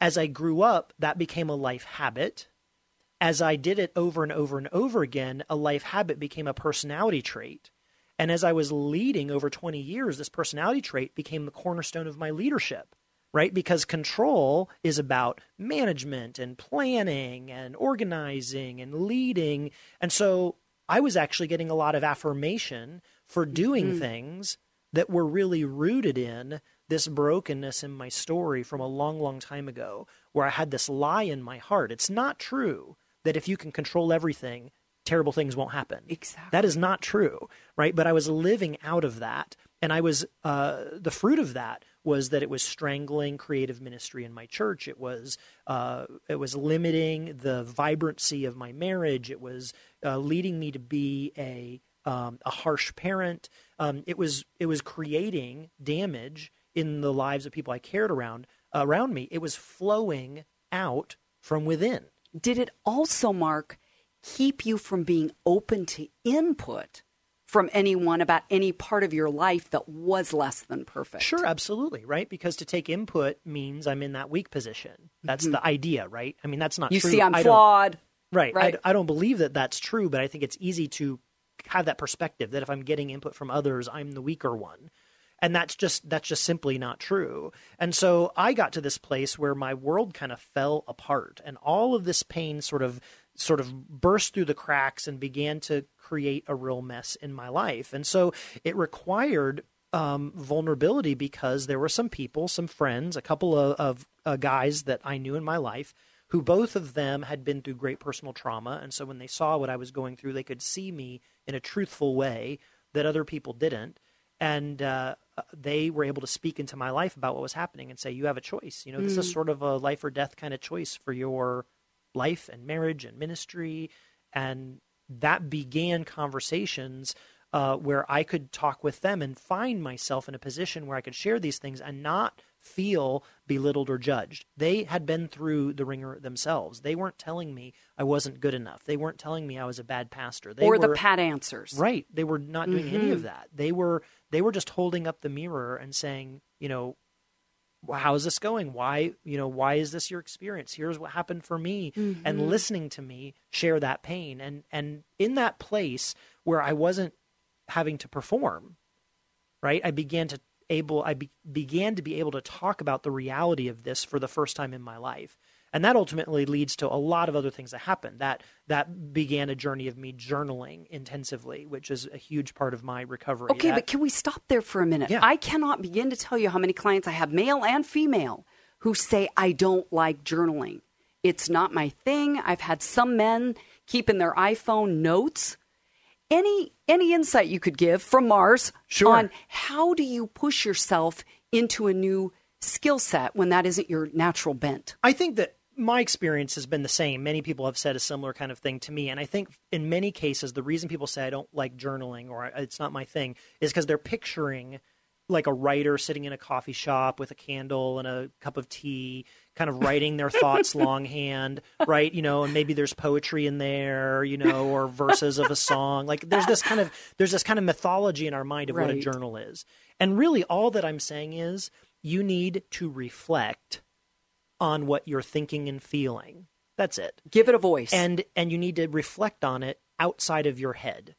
As I grew up, that became a life habit. As I did it over and over and over again, a life habit became a personality trait. And as I was leading over 20 years, this personality trait became the cornerstone of my leadership, right? Because control is about management and planning and organizing and leading. And so I was actually getting a lot of affirmation for doing mm-hmm. things that were really rooted in this brokenness in my story from a long, long time ago, where I had this lie in my heart. It's not true that if you can control everything, terrible things won't happen. Exactly. That is not true, right? But I was living out of that, and I was uh, the fruit of that was that it was strangling creative ministry in my church. It was uh, it was limiting the vibrancy of my marriage. It was uh, leading me to be a um, a harsh parent. Um, it was it was creating damage in the lives of people I cared around around me. It was flowing out from within. Did it also, Marc, keep you from being open to input from anyone about any part of your life that was less than perfect? Sure, absolutely, right? Because to take input means I'm in that weak position. That's the idea, right? I mean, that's not Mm-hmm. You true. see, I'm I flawed. Right. Right. I, I don't believe that that's true, but I think it's easy to have that perspective that if I'm getting input from others, I'm the weaker one. And that's just that's just simply not true. And so I got to this place where my world kind of fell apart and all of this pain sort of sort of burst through the cracks and began to create a real mess in my life. And so it required um, vulnerability because there were some people, some friends, a couple of, of uh, guys that I knew in my life who both of them had been through great personal trauma. And so when they saw what I was going through, they could see me in a truthful way that other people didn't. And uh, they were able to speak into my life about what was happening and say, You have a choice. You know, this is sort of a life or death kind of choice for your life and marriage and ministry. And that began conversations uh, where I could talk with them and find myself in a position where I could share these things and not feel belittled or judged. They had been through the ringer themselves. They weren't telling me I wasn't good enough. They weren't telling me I was a bad pastor. They or the pat answers. Right. They were not doing any of that. They were they were just holding up the mirror and saying, you know, "Well, how is this going? Why, you know, why is this your experience? Here's what happened for me and mm-hmm. listening to me share that pain and and in that place where I wasn't having to perform, right? I began to able I be, began to be able to talk about the reality of this for the first time in my life. And that ultimately leads to a lot of other things that happen. That that began a journey of me journaling intensively, which is a huge part of my recovery. Okay, That- but can we stop there for a minute? Yeah. I cannot begin to tell you how many clients I have, male and female, who say, I don't like journaling. It's not my thing. I've had some men keep in their iPhone notes. Any any insight you could give from Mars Sure. on how do you push yourself into a new skill set when that isn't your natural bent? I think that my experience has been the same. Many people have said a similar kind of thing to me. And I think in many cases, the reason people say I don't like journaling or it's not my thing is because they're picturing like a writer sitting in a coffee shop with a candle and a cup of tea, kind of writing their thoughts longhand, right? You know, and maybe there's poetry in there, you know, or verses of a song. Like there's this kind of there's this kind of mythology in our mind of what a journal is. And really all that I'm saying is you need to reflect on what you're thinking and feeling. That's it Give it a voice. and and you need to reflect on it outside of your head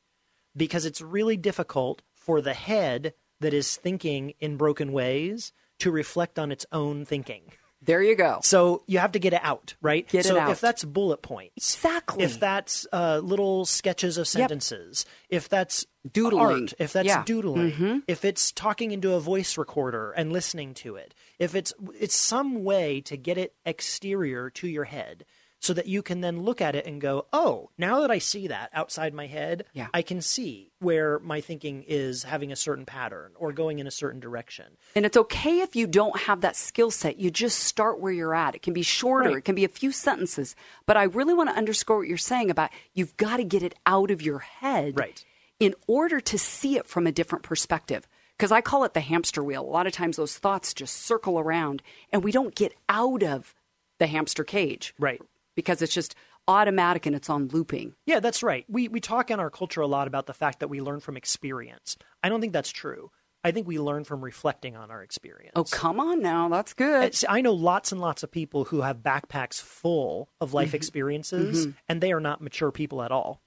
because it's really difficult for the head that is thinking in broken ways to reflect on its own thinking there you go. so you have to get it out right Get it so out. if that's bullet points Exactly. if that's uh, little sketches of sentences if that's Doodling. art, if that's Yeah. doodling if it's talking into a voice recorder and listening to it if it's it's some way to get it exterior to your head so that you can then look at it and go oh now that i see that outside my head Yeah. i can see where my thinking is having a certain pattern or going in a certain direction And it's okay if you don't have that skill set. You just start where you're at. It can be shorter, Right. it can be a few sentences. But I really want to underscore what you're saying about you've got to get it out of your head Right. in order to see it from a different perspective. Because I call it the hamster wheel. A lot of times those thoughts just circle around and we don't get out of the hamster cage. right Because it's just automatic and it's on looping. Yeah, that's right. We we talk in our culture a lot about the fact that we learn from experience. I don't think that's true. I think we learn from reflecting on our experience. Oh, come on now. That's good. It's- I know lots and lots of people who have backpacks full of life Mm-hmm. experiences, and they are not mature people at all.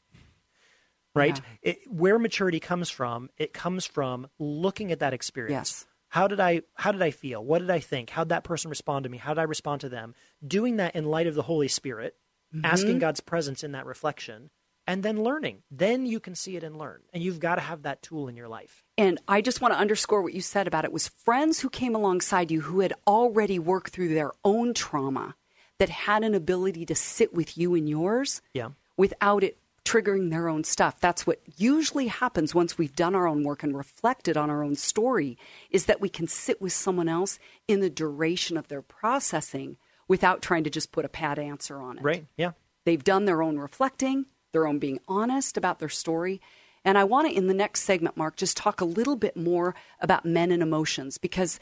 Right? It, where maturity comes from, it comes from looking at that experience. Yes. How did I how did I feel? What did I think? How did that person respond to me? How did I respond to them? Doing that in light of the Holy Spirit, Mm-hmm. asking God's presence in that reflection, and then learning. Then you can see it and learn. And you've got to have that tool in your life. And I just want to underscore what you said about it was friends who came alongside you who had already worked through their own trauma that had an ability to sit with you and yours Yeah. without it triggering their own stuff. That's what usually happens once we've done our own work and reflected on our own story is that we can sit with someone else in the duration of their processing without trying to just put a pat answer on it. Right? Yeah. They've done their own reflecting, their own being honest about their story. And I want to, in the next segment, Marc, just talk a little bit more about men and emotions because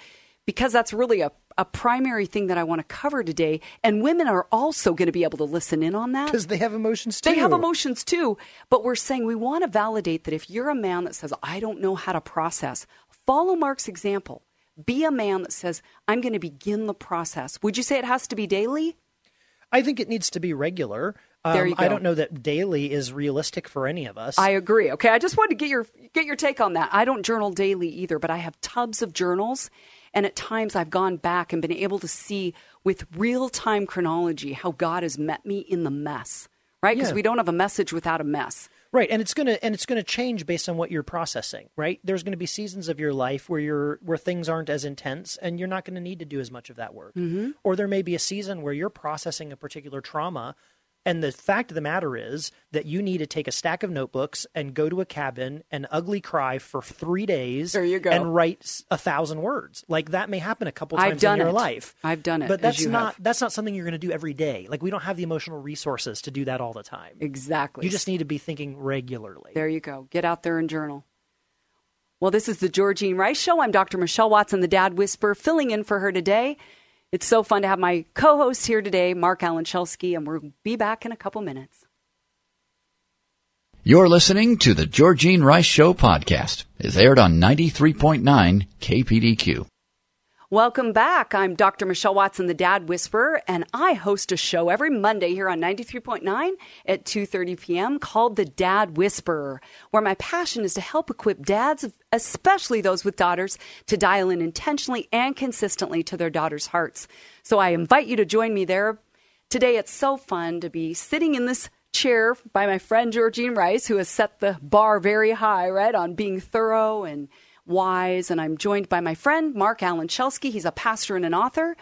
because that's really a, a primary thing that I want to cover today. And women are also going to be able to listen in on that. Because they have emotions too. They have emotions too, but we're saying we want to validate that if you're a man that says, I don't know how to process, follow Marc's example. Be a man that says, I'm going to begin the process. Would you say it has to be daily? I think it needs to be regular. Um, There you I don't know that daily is realistic for any of us. I agree. Okay, I just wanted to get your get your take on that. I don't journal daily either, but I have tubs of journals, and at times I've gone back and been able to see with real time chronology how God has met me in the mess. Right? Because Yeah. we don't have a message without a mess. Right, and it's gonna and it's gonna change based on what you're processing. Right, there's gonna be seasons of your life where you're where things aren't as intense, and you're not gonna need to do as much of that work. Mm-hmm. Or there may be a season where you're processing a particular trauma, and the fact of the matter is that you need to take a stack of notebooks and go to a cabin and ugly cry for three days. There you go. And write a thousand words. Like that may happen a couple times in your it. life. I've done it, but that's not have. that's not something you're gonna do every day. Like we don't have the emotional resources to do that all the time. Exactly. You just need to be thinking regularly. There you go. Get out there and journal. Well, this is the Georgene Rice Show. I'm Dr. Michelle Watson, the Dad Whisperer, filling in for her today. It's so fun to have my co host here today, Marc Alan Schelske, and we'll be back in a couple minutes. You're listening to the Georgene Rice Show podcast. It's aired on 93.9 KPDQ. Welcome back. I'm Dr. Michelle Watson, the Dad Whisperer, and I host a show every Monday here on 93.9 at 2:30 p.m. called The Dad Whisperer, where my passion is to help equip dads, especially those with daughters, to dial in intentionally and consistently to their daughters' hearts. So I invite you to join me there. Today it's so fun to be sitting in this chair by my friend Georgene Rice, who has set the bar very high, right, on being thorough and wise. And I'm joined by my friend Marc Alan Schelske. He's a pastor and an author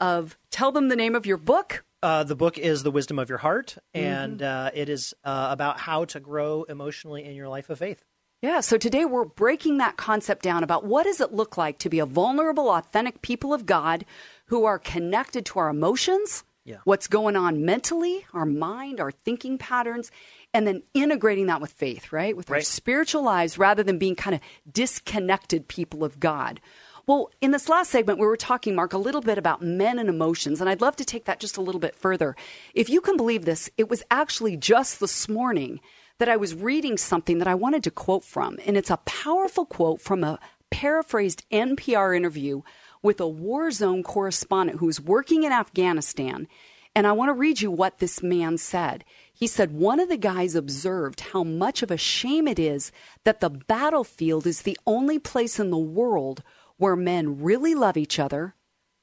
of Tell Them the Name of Your Book. Uh, the book is The Wisdom of Your Heart, Mm-hmm. and uh, it is uh, about how to grow emotionally in your life of faith. Yeah, so today we're breaking that concept down about what does it look like to be a vulnerable, authentic people of God who are connected to our emotions, Yeah. what's going on mentally, our mind, our thinking patterns, and then integrating that with faith, right? With our spiritual lives rather than being kind of disconnected people of God. Well, in this last segment, we were talking, Marc, a little bit about men and emotions, and I'd love to take that just a little bit further. If you can believe this, it was actually just this morning that I was reading something that I wanted to quote from, and it's a powerful quote from a paraphrased NPR interview with a war zone correspondent who was working in Afghanistan. And I want to read you what this man said. He said, One of the guys observed how much of a shame it is that the battlefield is the only place in the world where men really love each other,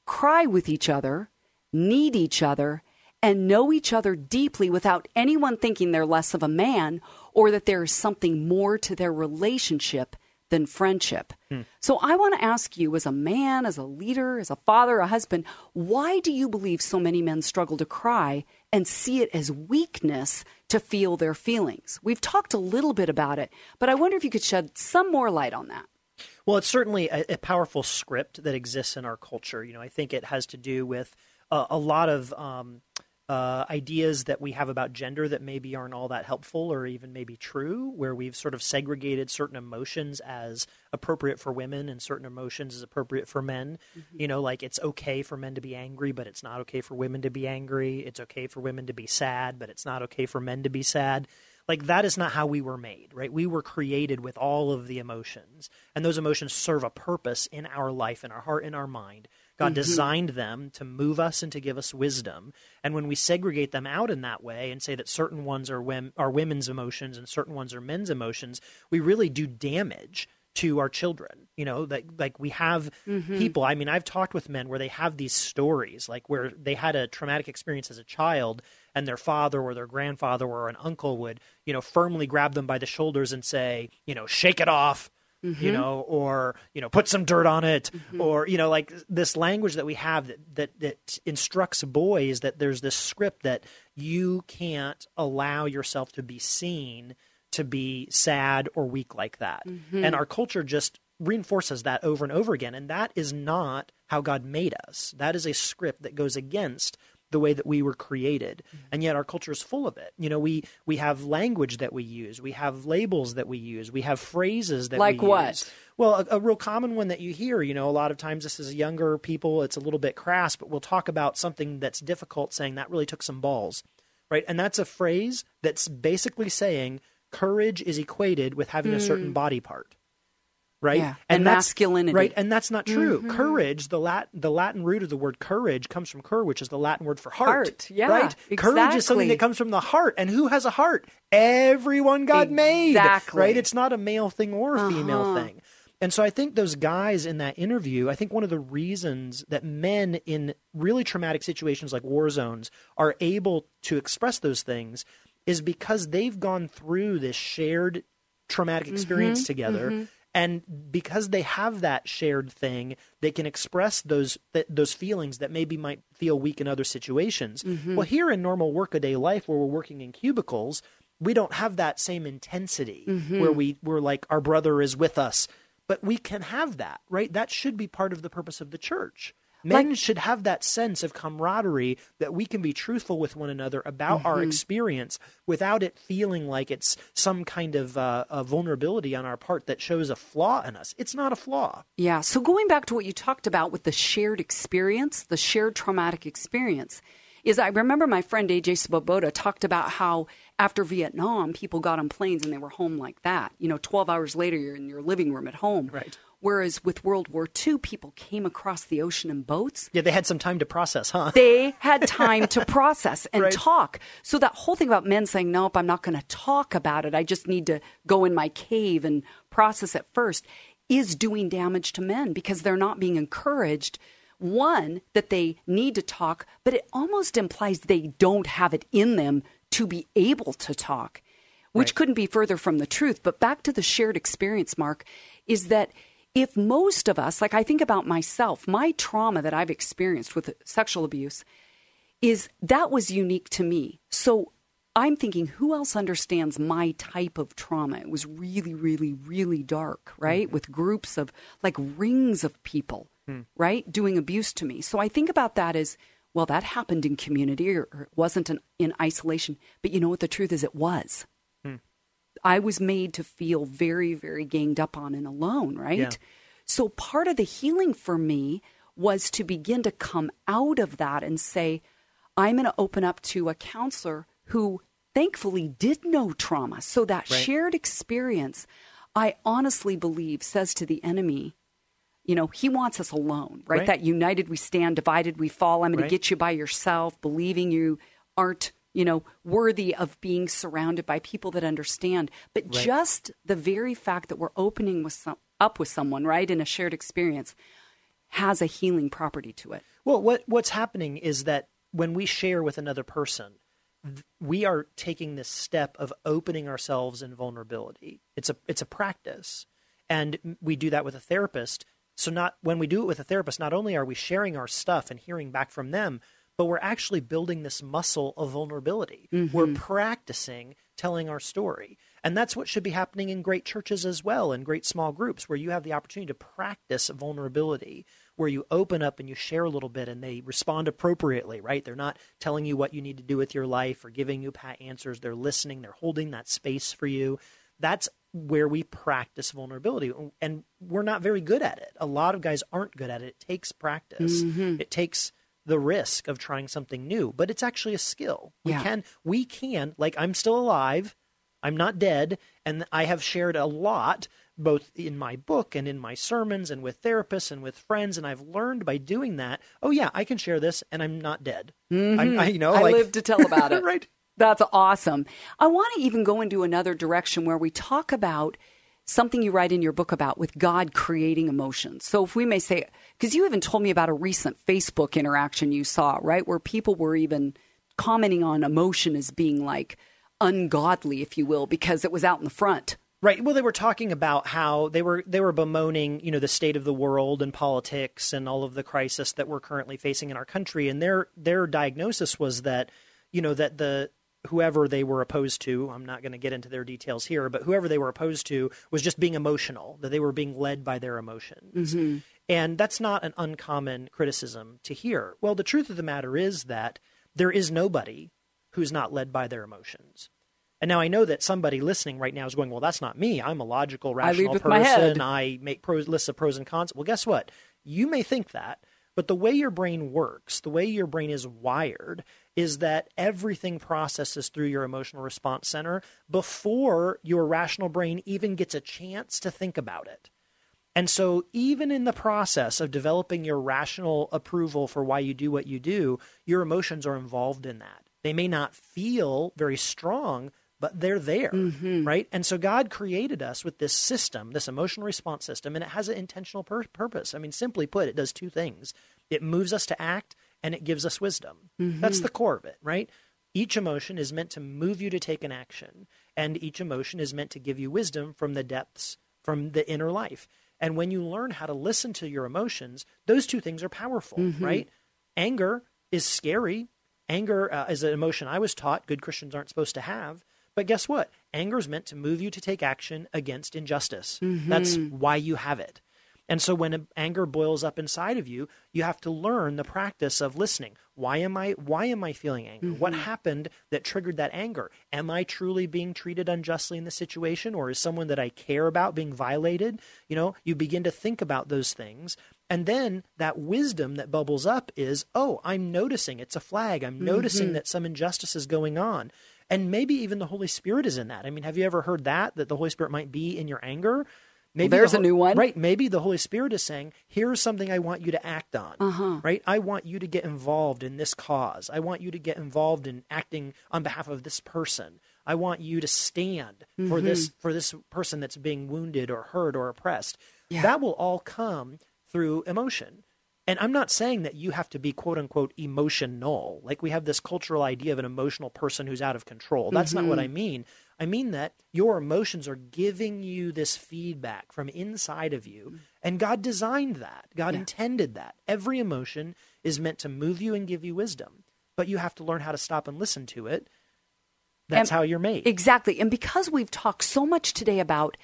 cry with each other, need each other, and know each other deeply without anyone thinking they're less of a man or that there is something more to their relationship than friendship. Hmm. So I want to ask you, as a man, as a leader, as a father, a husband, why do you believe so many men struggle to cry and see it as weakness to feel their feelings? We've talked a little bit about it, but I wonder if you could shed some more light on that. Well, it's certainly a, a powerful script that exists in our culture. You know, I think it has to do with uh, a lot of um, uh, ideas that we have about gender that maybe aren't all that helpful or even maybe true, where we've sort of segregated certain emotions as appropriate for women and certain emotions as appropriate for men. You know, like it's okay for men to be angry, but it's not okay for women to be angry. It's okay for women to be sad, but it's not okay for men to be sad like that is not how we were made right we were created with all of the emotions and those emotions serve a purpose in our life in our heart in our mind god mm-hmm. designed them to move us and to give us wisdom. And when we segregate them out in that way and say that certain ones are, are women's emotions and certain ones are men's emotions we really do damage to our children. You know like like we have mm-hmm. people i mean i've talked with men where they have these stories like where they had a traumatic experience as a child and their father or their grandfather or an uncle would you know firmly grab them by the shoulders and say you know shake it off you mm-hmm. know or you know put some dirt on it mm-hmm. or you know like this language that we have that, that that instructs boys that there's this script that you can't allow yourself to be seen to be sad or weak like that. Mm-hmm. And our culture just reinforces that over and over again. And that is not how god made us. That is a script that goes against the way that we were created. Mm-hmm. And yet our culture is full of it. You know we we have language that we use. We have labels that we use. We have phrases that Like we what? use. well a, a real common one that you hear you know a lot of times this is younger people it's a little bit crass but we'll talk about something that's difficult saying that really took some balls right? And that's a phrase that's basically saying courage is equated with having a certain mm. body part right? Yeah, and that's- masculinity. Mm-hmm. right? And that's not true. Courage, the Lat, the Latin root of the word courage comes from cur, which is the Latin word for heart. Heart, yeah, right. Courage is something that comes from the heart, and who has a heart? Everyone God made, Exactly. right? It's not a male thing or a female Uh-huh. thing. And so I think those guys in that interview, I think one of the reasons that men in really traumatic situations like war zones are able to express those things is because they've gone through this shared traumatic experience together. And because they have that shared thing, they can express those th- those feelings that maybe might feel weak in other situations. Mm-hmm. Well, here in normal workaday life, where we're working in cubicles, we don't have that same intensity mm-hmm. where we we're like our brother is with us. But we can have that right? That should be part of the purpose of the church men should have that sense of camaraderie that we can be truthful with one another about our experience without it feeling like it's some kind of uh, a vulnerability on our part that shows a flaw in us it's not a flaw Yeah. So going back to what you talked about with the shared experience, the shared traumatic experience, is I remember my friend AJ Swoboda talked about how after Vietnam, people got on planes and they were home like that. You know, 12 hours later, you're in your living room at home. Right. Whereas with World War II, people came across the ocean in boats. yeah they had some time to process huh They had time to process and Right. talk. So that whole thing about men saying, nope, I'm not going to talk about it. I just need to go in my cave and process it first is doing damage to men because they're not being encouraged. One, that they need to talk, but it almost implies they don't have it in them to be able to talk, which Right. couldn't be further from the truth. But back to the shared experience, Marc, is that if most of us, like I think about myself, my trauma that I've experienced with sexual abuse is that was unique to me. So I'm thinking, who else understands my type of trauma? It was really, really, really dark, right? Mm-hmm. With groups of like rings of people, hmm. right? Doing abuse to me. So I think about that as well, that happened in community or, or it wasn't an, in isolation. But you know what the truth is? It was. I was made to feel very, very ganged up on and alone, right? Yeah. So part of the healing for me was to begin to come out of that and say, I'm going to open up to a counselor who thankfully did know trauma. So that Right. shared experience, I honestly believe, says to the enemy, you know, he wants us alone, right? Right. That united we stand, divided we fall. I'm going Right. to get you by yourself, believing you aren't, you know, worthy of being surrounded by people that understand. But Right. just the very fact that we're opening with some, up with someone, right, in a shared experience, has a healing property to it. Well, what what's happening is that when we share with another person, we are taking this step of opening ourselves in vulnerability. It's a it's a practice, and we do that with a therapist. So not when we do it with a therapist, not only are we sharing our stuff and hearing back from them, but we're actually building this muscle of vulnerability. We're mm-hmm. practicing telling our story. And that's what should be happening in great churches as well, in great small groups, where you have the opportunity to practice vulnerability, where you open up and you share a little bit and they respond appropriately, right? They're not telling you what you need to do with your life or giving you pat answers. They're listening, they're holding that space for you. That's where we practice vulnerability. And we're not very good at it. A lot of guys aren't good at it. It takes practice. Mm-hmm. It takes the risk of trying something new, but it's actually a skill. We Yeah. can we can like I'm still alive. I'm not dead and I have shared a lot both in my book and in my sermons and with therapists and with friends and I've learned by doing that, oh yeah, I can share this and I'm not dead. I'm, mm-hmm. I, you know, I like live to tell about it. right. That's awesome. I want to even go into another direction where we talk about something you write in your book about with God creating emotions. So if we may say, because you even told me about a recent Facebook interaction you saw, right, where people were even commenting on emotion as being like ungodly, if you will, because it was out in the front. Right. Well, they were talking about how they were they were bemoaning, you know, the state of the world and politics and all of the crisis that we're currently facing in our country. And their their diagnosis was that, you know, that the whoever they were opposed to, I'm not going to get into their details here, but whoever they were opposed to was just being emotional, that they were being led by their emotions. Mm-hmm. And that's not an uncommon criticism to hear. Well, the truth of the matter is that there is nobody who's not led by their emotions. And now I know that somebody listening right now is going, "Well, that's not me. I'm a logical, rational with person. my head." I make pros, lists of pros and cons." Well, guess what? You may think that, but the way your brain works, the way your brain is wired, is that everything processes through your emotional response center before your rational brain even gets a chance to think about it. And so, even in the process of developing your rational approval for why you do what you do, your emotions are involved in that. They may not feel very strong, but they're there, mm-hmm. right? And so, God created us with this system, this emotional response system, and it has an intentional pur- purpose. I mean, simply put, it does two things it moves us to act and it gives us wisdom. That's mm-hmm. the core of it, right? Each emotion is meant to move you to take an action, and each emotion is meant to give you wisdom from the depths, from the inner life. And when you learn how to listen to your emotions, those two things are powerful, mm-hmm. right? Anger is scary. Anger uh, is an emotion I was taught good Christians aren't supposed to have. But guess what? Anger is meant to move you to take action against injustice. Mm-hmm. That's why you have it. And so when anger boils up inside of you, you have to learn the practice of listening. Why am I why am I feeling anger? What mm-hmm. happened that triggered that anger? Am I truly being treated unjustly in this situation or is someone that I care about being violated? You know, you begin to think about those things and then that wisdom that bubbles up is, "Oh, I'm noticing it's a flag. I'm noticing mm-hmm. that some injustice is going on." And maybe even the Holy Spirit is in that. I mean, have you ever heard that that the Holy Spirit might be in your anger? Maybe the there's a new one. Right. Maybe the Holy Spirit is saying, here's something I want you to act on. Uh-huh. Right. I want you to get involved in this cause. I want you to get involved in acting on behalf of this person. I want you to stand for this Mm-hmm. for this person that's being wounded or hurt or oppressed. Yeah. That will all come through emotion. And I'm not saying that you have to be quote unquote emotional. Like we have this cultural idea of an emotional person who's out of control. That's not what I mean. I mean that your emotions are giving you this feedback from inside of you. And God designed that. God intended that. Every emotion is meant to move you and give you wisdom. But you have to learn how to stop and listen to it. That's And- how you're made. Exactly. And because we've talked so much today about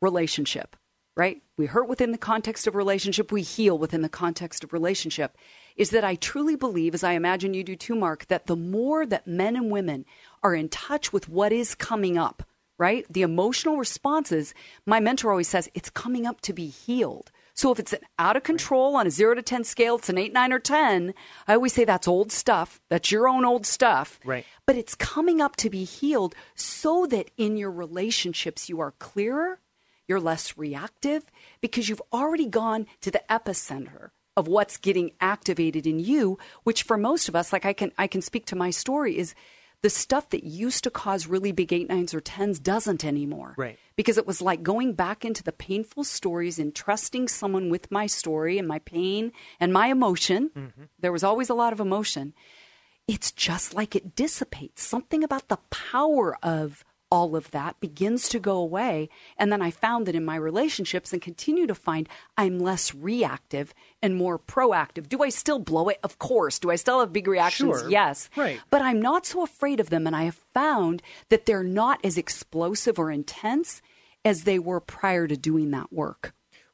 relationship, right? We hurt within the context of relationship, we heal within the context of relationship. Is that I truly believe, as I imagine you do too, Marc, that the more that men and women are in touch with what is coming up, right? The emotional responses, my mentor always says, it's coming up to be healed. So if it's out of control on a zero to 10 scale, it's an eight, nine, or 10. I always say that's old stuff. That's your own old stuff. Right. But it's coming up to be healed so that in your relationships you are clearer, you're less reactive, because you've already gone to the epicenter of what's getting activated in you, which for most of us, like I can I can speak to my story, is the stuff that used to cause really big eight nines or tens doesn't anymore. Right. Because it was like going back into the painful stories and trusting someone with my story and my pain and my emotion. Mm-hmm. There was always a lot of emotion. It's just like it dissipates. Something about the power of all of that begins to go away. And then I found that in my relationships and continue to find I'm less reactive and more proactive. Do I still blow it? Of course. Do I still have big reactions? Sure. Yes. Right. But I'm not so afraid of them. And I have found that they're not as explosive or intense as they were prior to doing that work.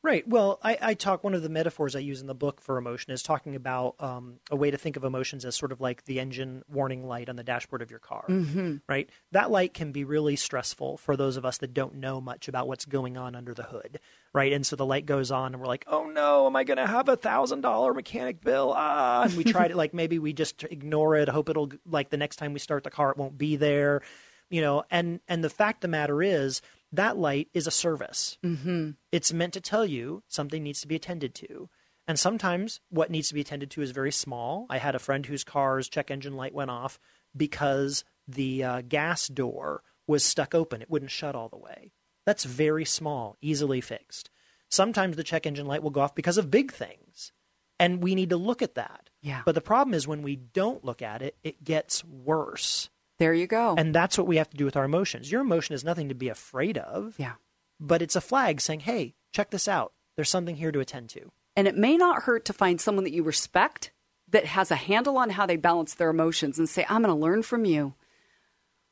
Right. Well, I, I talk. One of the metaphors I use in the book for emotion is talking about um, a way to think of emotions as sort of like the engine warning light on the dashboard of your car. Mm-hmm. Right. That light can be really stressful for those of us that don't know much about what's going on under the hood. Right. And so the light goes on, and we're like, "Oh no, am I going to have a thousand dollar mechanic bill?" Ah, and we try to like maybe we just ignore it, hope it'll like the next time we start the car, it won't be there. You know. And and the fact of the matter is that light is a service. Mm-hmm. It's meant to tell you something needs to be attended to. And sometimes what needs to be attended to is very small. I had a friend whose car's check engine light went off because the uh, gas door was stuck open. It wouldn't shut all the way. That's very small, easily fixed. Sometimes the check engine light will go off because of big things. And we need to look at that. Yeah. But the problem is when we don't look at it, it gets worse. There you go. And that's what we have to do with our emotions. Your emotion is nothing to be afraid of, yeah. but it's a flag saying, hey, check this out. There's something here to attend to. And it may not hurt to find someone that you respect that has a handle on how they balance their emotions and say, I'm going to learn from you.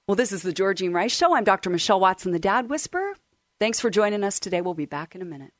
Well, this is the Georgene Rice Show. I'm Dr. Michelle Watson, the Dad Whisperer. Thanks for joining us today. We'll be back in a minute.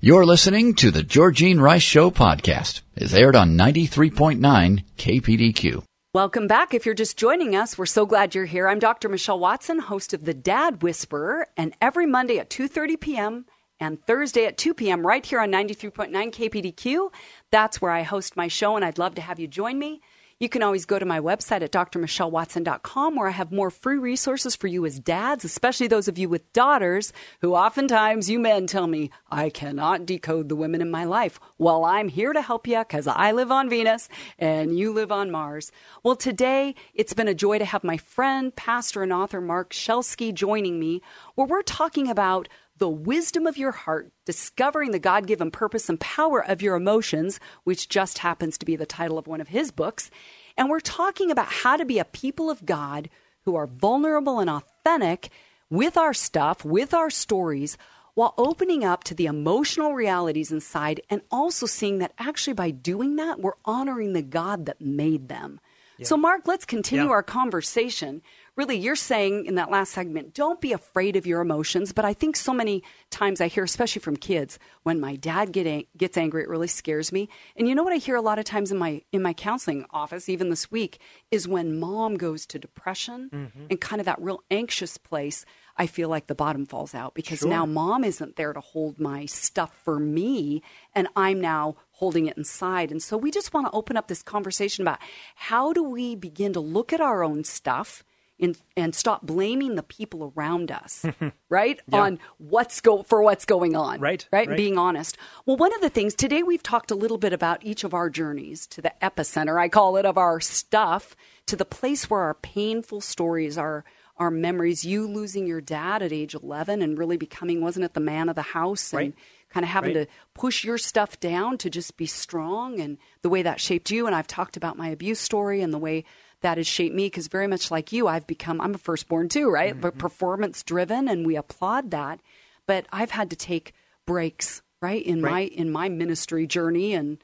You're listening to the Georgene Rice Show podcast. It's aired on 93.9 KPDQ. Welcome back. If you're just joining us, we're so glad you're here. I'm Dr. Michelle Watson, host of The Dad Whisperer, and every Monday at 2:30 p.m. and Thursday at 2 p.m. right here on 93.9 KPDQ, that's where I host my show and I'd love to have you join me. You can always go to my website at drmichellewatson.com where I have more free resources for you as dads, especially those of you with daughters who oftentimes you men tell me, I cannot decode the women in my life. Well, I'm here to help you because I live on Venus and you live on Mars. Well, today it's been a joy to have my friend, pastor, and author Marc Schelske joining me where we're talking about the wisdom of your heart, discovering the God given purpose and power of your emotions, which just happens to be the title of one of his books. And we're talking about how to be a people of God who are vulnerable and authentic with our stuff, with our stories, while opening up to the emotional realities inside and also seeing that actually by doing that, we're honoring the God that made them. So, Marc, let's continue Yeah. our conversation. Really, you're saying in that last segment, don't be afraid of your emotions. But I think so many times I hear, especially from kids, when my dad get ang- gets angry, it really scares me. And you know what I hear a lot of times in my in my counseling office, even this week, is when mom goes to depression mm-hmm. and kind of that real anxious place. I feel like the bottom falls out because now mom isn't there to hold my stuff for me, and I'm now holding it inside. And so we just want to open up this conversation about how do we begin to look at our own stuff and, and stop blaming the people around us, right? On what's go for what's going on. Right, Right. right. Being honest. Well, one of the things today we've talked a little bit about each of our journeys to the epicenter, I call it, of our stuff, to the place where our painful stories are our memories, you losing your dad at age 11 and really becoming, wasn't it, the man of the house and Right. kind of having Right. to push your stuff down to just be strong and the way that shaped you. And I've talked about my abuse story and the way that has shaped me because very much like you, I've become, I'm a firstborn too, right? But mm-hmm. performance driven and we applaud that. But I've had to take breaks, right? In Right. my, in my ministry journey and,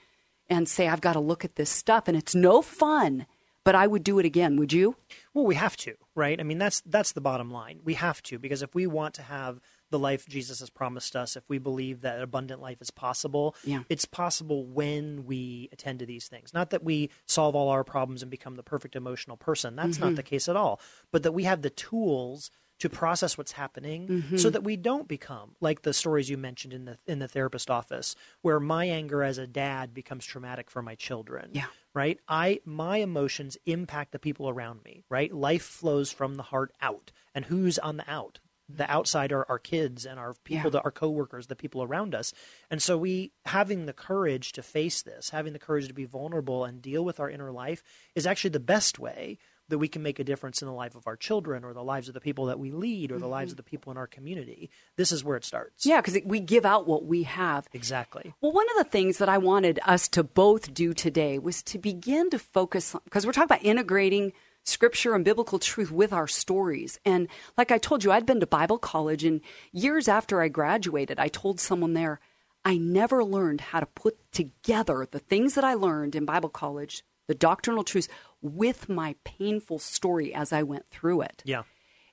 and say, I've got to look at this stuff and it's no fun. but I would do it again. Would you? Well, we have to, right? I mean, that's that's the bottom line. We have to because if we want to have the life Jesus has promised us, if we believe that abundant life is possible, Yeah. it's possible when we attend to these things. Not that we solve all our problems and become the perfect emotional person. That's not mm-hmm. the case at all. But that we have the tools to process what's happening mm-hmm. so that we don't become like the stories you mentioned in the in the therapist office where my anger as a dad becomes traumatic for my children Yeah. right i my emotions impact the people around me right life flows from the heart out and who's on the out the outside are our kids and our people Yeah. our coworkers the people around us. And so we having the courage to face this having the courage to be vulnerable and deal with our inner life is actually the best way that we can make a difference in the life of our children or the lives of the people that we lead or the lives mm-hmm. of the people in our community. This is where it starts. Yeah, because we give out what we have. exactly. Well, one of the things that I wanted us to both do today was to begin to focus because we're talking about integrating scripture and biblical truth with our stories. And like I told you, I'd been to Bible college, and years after I graduated, I told someone there, I never learned how to put together the things that I learned in Bible college, the doctrinal truths, with my painful story as I went through it. yeah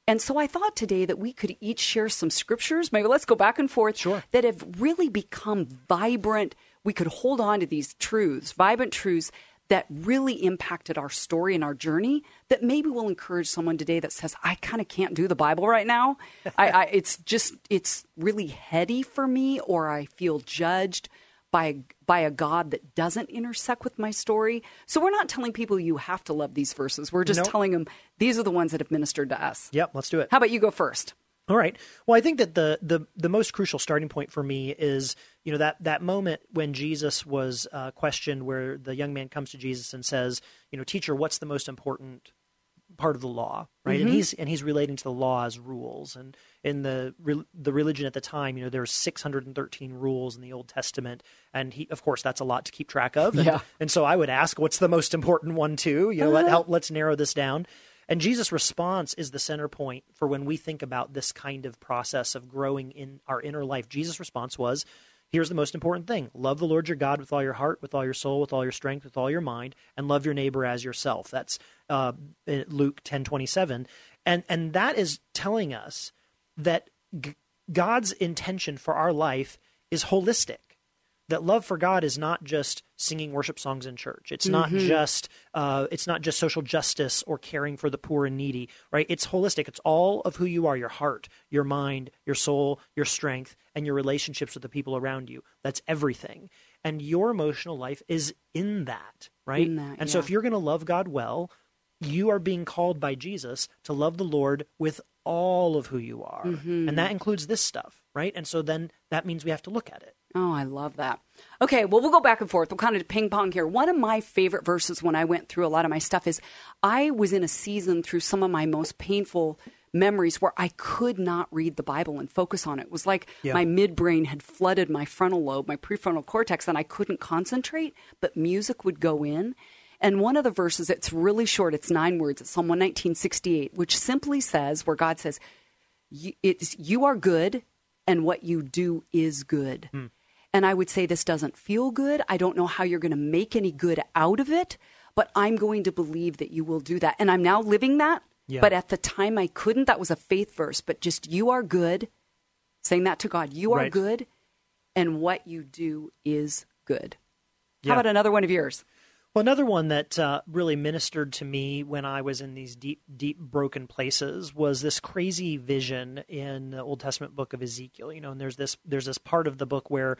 And so I thought today that we could each share some scriptures. Maybe let's go back and forth. Sure. That have really become vibrant. We could hold on to these truths, vibrant truths that really impacted our story and our journey. That maybe will encourage someone today that says, "I kind of can't do the Bible right now. I, I, it's just it's really heady for me, or I feel judged." By, by a God that doesn't intersect with my story. So, we're not telling people you have to love these verses. We're just Nope. telling them these are the ones that have ministered to us. yep let's do it How about you go first? All right. Well, I think that the the the most crucial starting point for me is you know that that moment when Jesus was uh, questioned, where the young man comes to Jesus and says, you know, teacher, what's the most important part of the law, right? And he's and he's relating to the law as rules, and in the re- the religion at the time, you know, there's 613 rules in the Old Testament, and he, of course, that's a lot to keep track of. And, Yeah. and so I would ask, what's the most important one too? You know, let help let's narrow this down. And Jesus' response is the center point for when we think about this kind of process of growing in our inner life. Jesus' response was, Here's the most important thing love the Lord your God with all your heart, with all your soul, with all your strength, with all your mind, and love your neighbor as yourself. That's uh, Luke ten twenty seven. And, and that is telling us that g- God's intention for our life is holistic that love for God is not just singing worship songs in church. It's not just uh, it's not just social justice or caring for the poor and needy, right? It's holistic. It's all of who you are: your heart, your mind, your soul, your strength, and your relationships with the people around you. That's everything. And your emotional life is in that, right? In that, and so if you're going to love God well, you are being called by Jesus to love the Lord with all of who you are. Mm-hmm. And that includes this stuff, right? And so then that means we have to look at it. Oh, I love that. Okay, well, we'll go back and forth. We'll kind of ping pong here. One of my favorite verses when I went through a lot of my stuff is I was in a season through some of my most painful memories where I could not read the Bible and focus on it. It was like Yeah. my midbrain had flooded my frontal lobe, my prefrontal cortex, and I couldn't concentrate, but music would go in. And one of the verses, it's really short, it's nine words, it's Psalm 119, which simply says, where God says, you, it's, you are good and what you do is good. Hmm. And I would say this doesn't feel good. I don't know how you're going to make any good out of it, but I'm going to believe that you will do that. And I'm now living that. Yeah. But at the time I couldn't. That was a faith verse, but just you are good, saying that to God. You are Right. good and what you do is good. Yeah. How about another one of yours? Well, another one that uh, really ministered to me when I was in these deep, deep broken places was this crazy vision in the Old Testament book of Ezekiel. You know, and there's this there's this part of the book where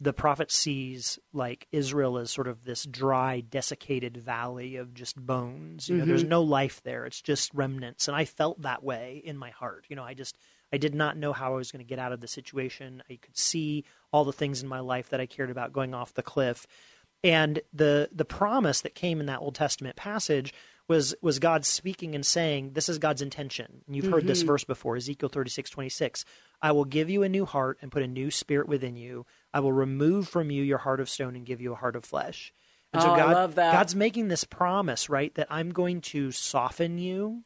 the prophet sees like Israel as sort of this dry, desiccated valley of just bones. You know, there's mm-hmm. no life there; it's just remnants. And I felt that way in my heart. You know, I just I did not know how I was going to get out of the situation. I could see all the things in my life that I cared about going off the cliff. And the the promise that came in that Old Testament passage was was God speaking and saying, This is God's intention. And you've heard this verse before, Ezekiel thirty six twenty six. I will give you a new heart and put a new spirit within you. I will remove from you your heart of stone and give you a heart of flesh. And Oh, I God, love that. God's making this promise, right? That I'm going to soften you.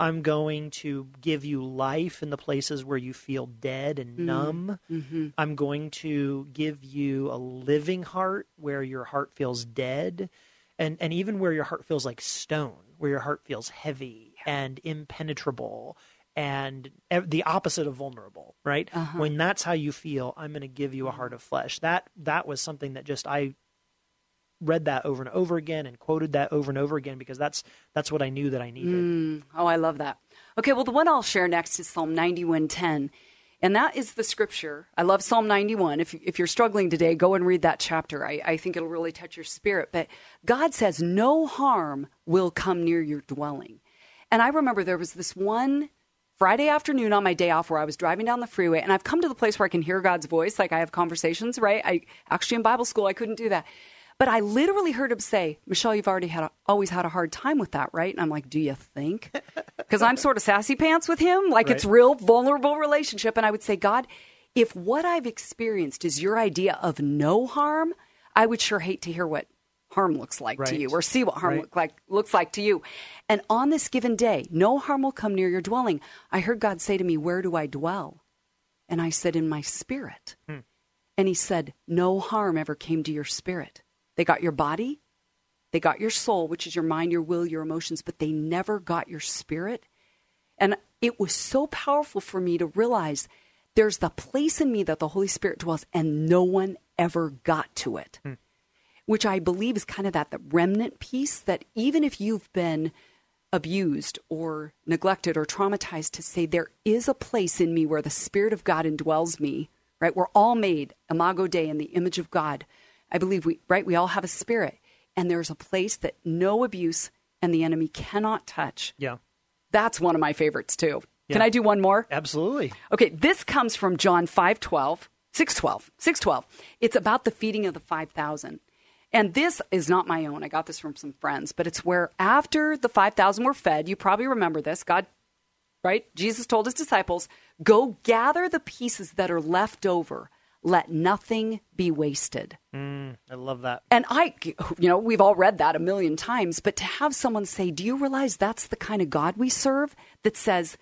I'm going to give you life in the places where you feel dead and Mm-hmm. numb. I'm going to give you a living heart where your heart feels dead. And and even where your heart feels like stone, where your heart feels heavy and impenetrable and the opposite of vulnerable, right? Uh-huh. When that's how you feel, I'm going to give you a heart of flesh. That that was something that just I read that over and over again and quoted that over and over again because that's that's what I knew that I needed. Mm. Oh, I love that. Okay, well the one I'll share next is Psalm 91:10. And that is the scripture. I love Psalm 91. If, if you're struggling today, go and read that chapter. I, I think it'll really touch your spirit. But God says, No harm will come near your dwelling. And I remember there was this one Friday afternoon on my day off where I was driving down the freeway and I've come to the place where I can hear God's voice. Like I have conversations, right? I actually in Bible school, I couldn't do that. But I literally heard him say, Michelle, you've already had a, always had a hard time with that, right? And I'm like, do you think? Because I'm sort of sassy pants with him. Like right. it's real vulnerable relationship. And I would say, God, if what I've experienced is your idea of no harm, I would sure hate to hear what harm looks like right. to you or see what harm right. look like looks like to you. And on this given day, no harm will come near your dwelling. I heard God say to me, "Where do I dwell?" And I said, "In my spirit." Hmm. And he said, "No harm ever came to your spirit. They got your body, they got your soul, which is your mind, your will, your emotions, but they never got your spirit." And it was so powerful for me to realize there's the place in me that the Holy Spirit dwells and no one ever got to it. Hmm which I believe is kind of that the remnant piece that even if you've been abused or neglected or traumatized, to say there is a place in me where the Spirit of God indwells me, right? We're all made imago Dei in the image of God. I believe we, right? We all have a spirit, and there's a place that no abuse and the enemy cannot touch. Yeah. That's one of my favorites too. Yeah. Can I do one more? Absolutely. Okay, this comes from John 5:12, 6:12, 6:12. It's about the feeding of the 5,000. And this is not my own. I got this from some friends, but it's where after the 5,000 were fed, you probably remember this. God, right? Jesus told his disciples, go gather the pieces that are left over. Let nothing be wasted. Mm, I love that. And I, you know, we've all read that a million times, but to have someone say, Do you realize that's the kind of God we serve that says,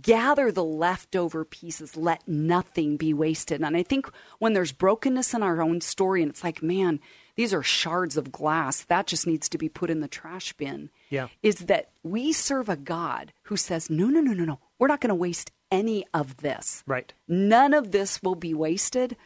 gather the leftover pieces, let nothing be wasted? And I think when there's brokenness in our own story, and it's like, man, these are shards of glass. That just needs to be put in the trash bin. Yeah. Is that we serve a God who says, no, no, no, no, no. We're not going to waste any of this. Right. None of this will be wasted.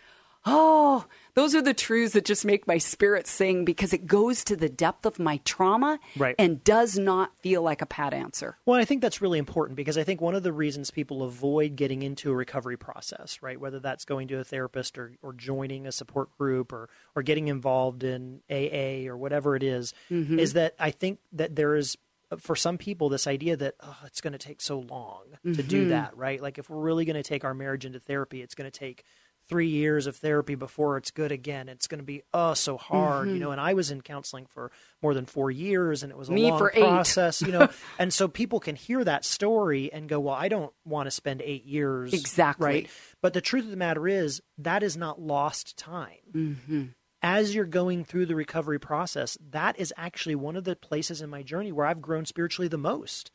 Oh, those are the truths that just make my spirit sing because it goes to the depth of my trauma right. and does not feel like a pat answer. Well, I think that's really important because I think one of the reasons people avoid getting into a recovery process, right, whether that's going to a therapist or, or joining a support group or, or getting involved in AA or whatever it is, mm-hmm. is that I think that there is for some people this idea that oh, it's going to take so long mm-hmm. to do mm-hmm. that right like if we're really going to take our marriage into therapy it's going to take three years of therapy before it's good again. It's going to be oh so hard, mm-hmm. you know. And I was in counseling for more than four years, and it was a Me long process, you know. and so people can hear that story and go, "Well, I don't want to spend eight years." Exactly. Right. But the truth of the matter is that is not lost time. Mm-hmm. As you're going through the recovery process, that is actually one of the places in my journey where I've grown spiritually the most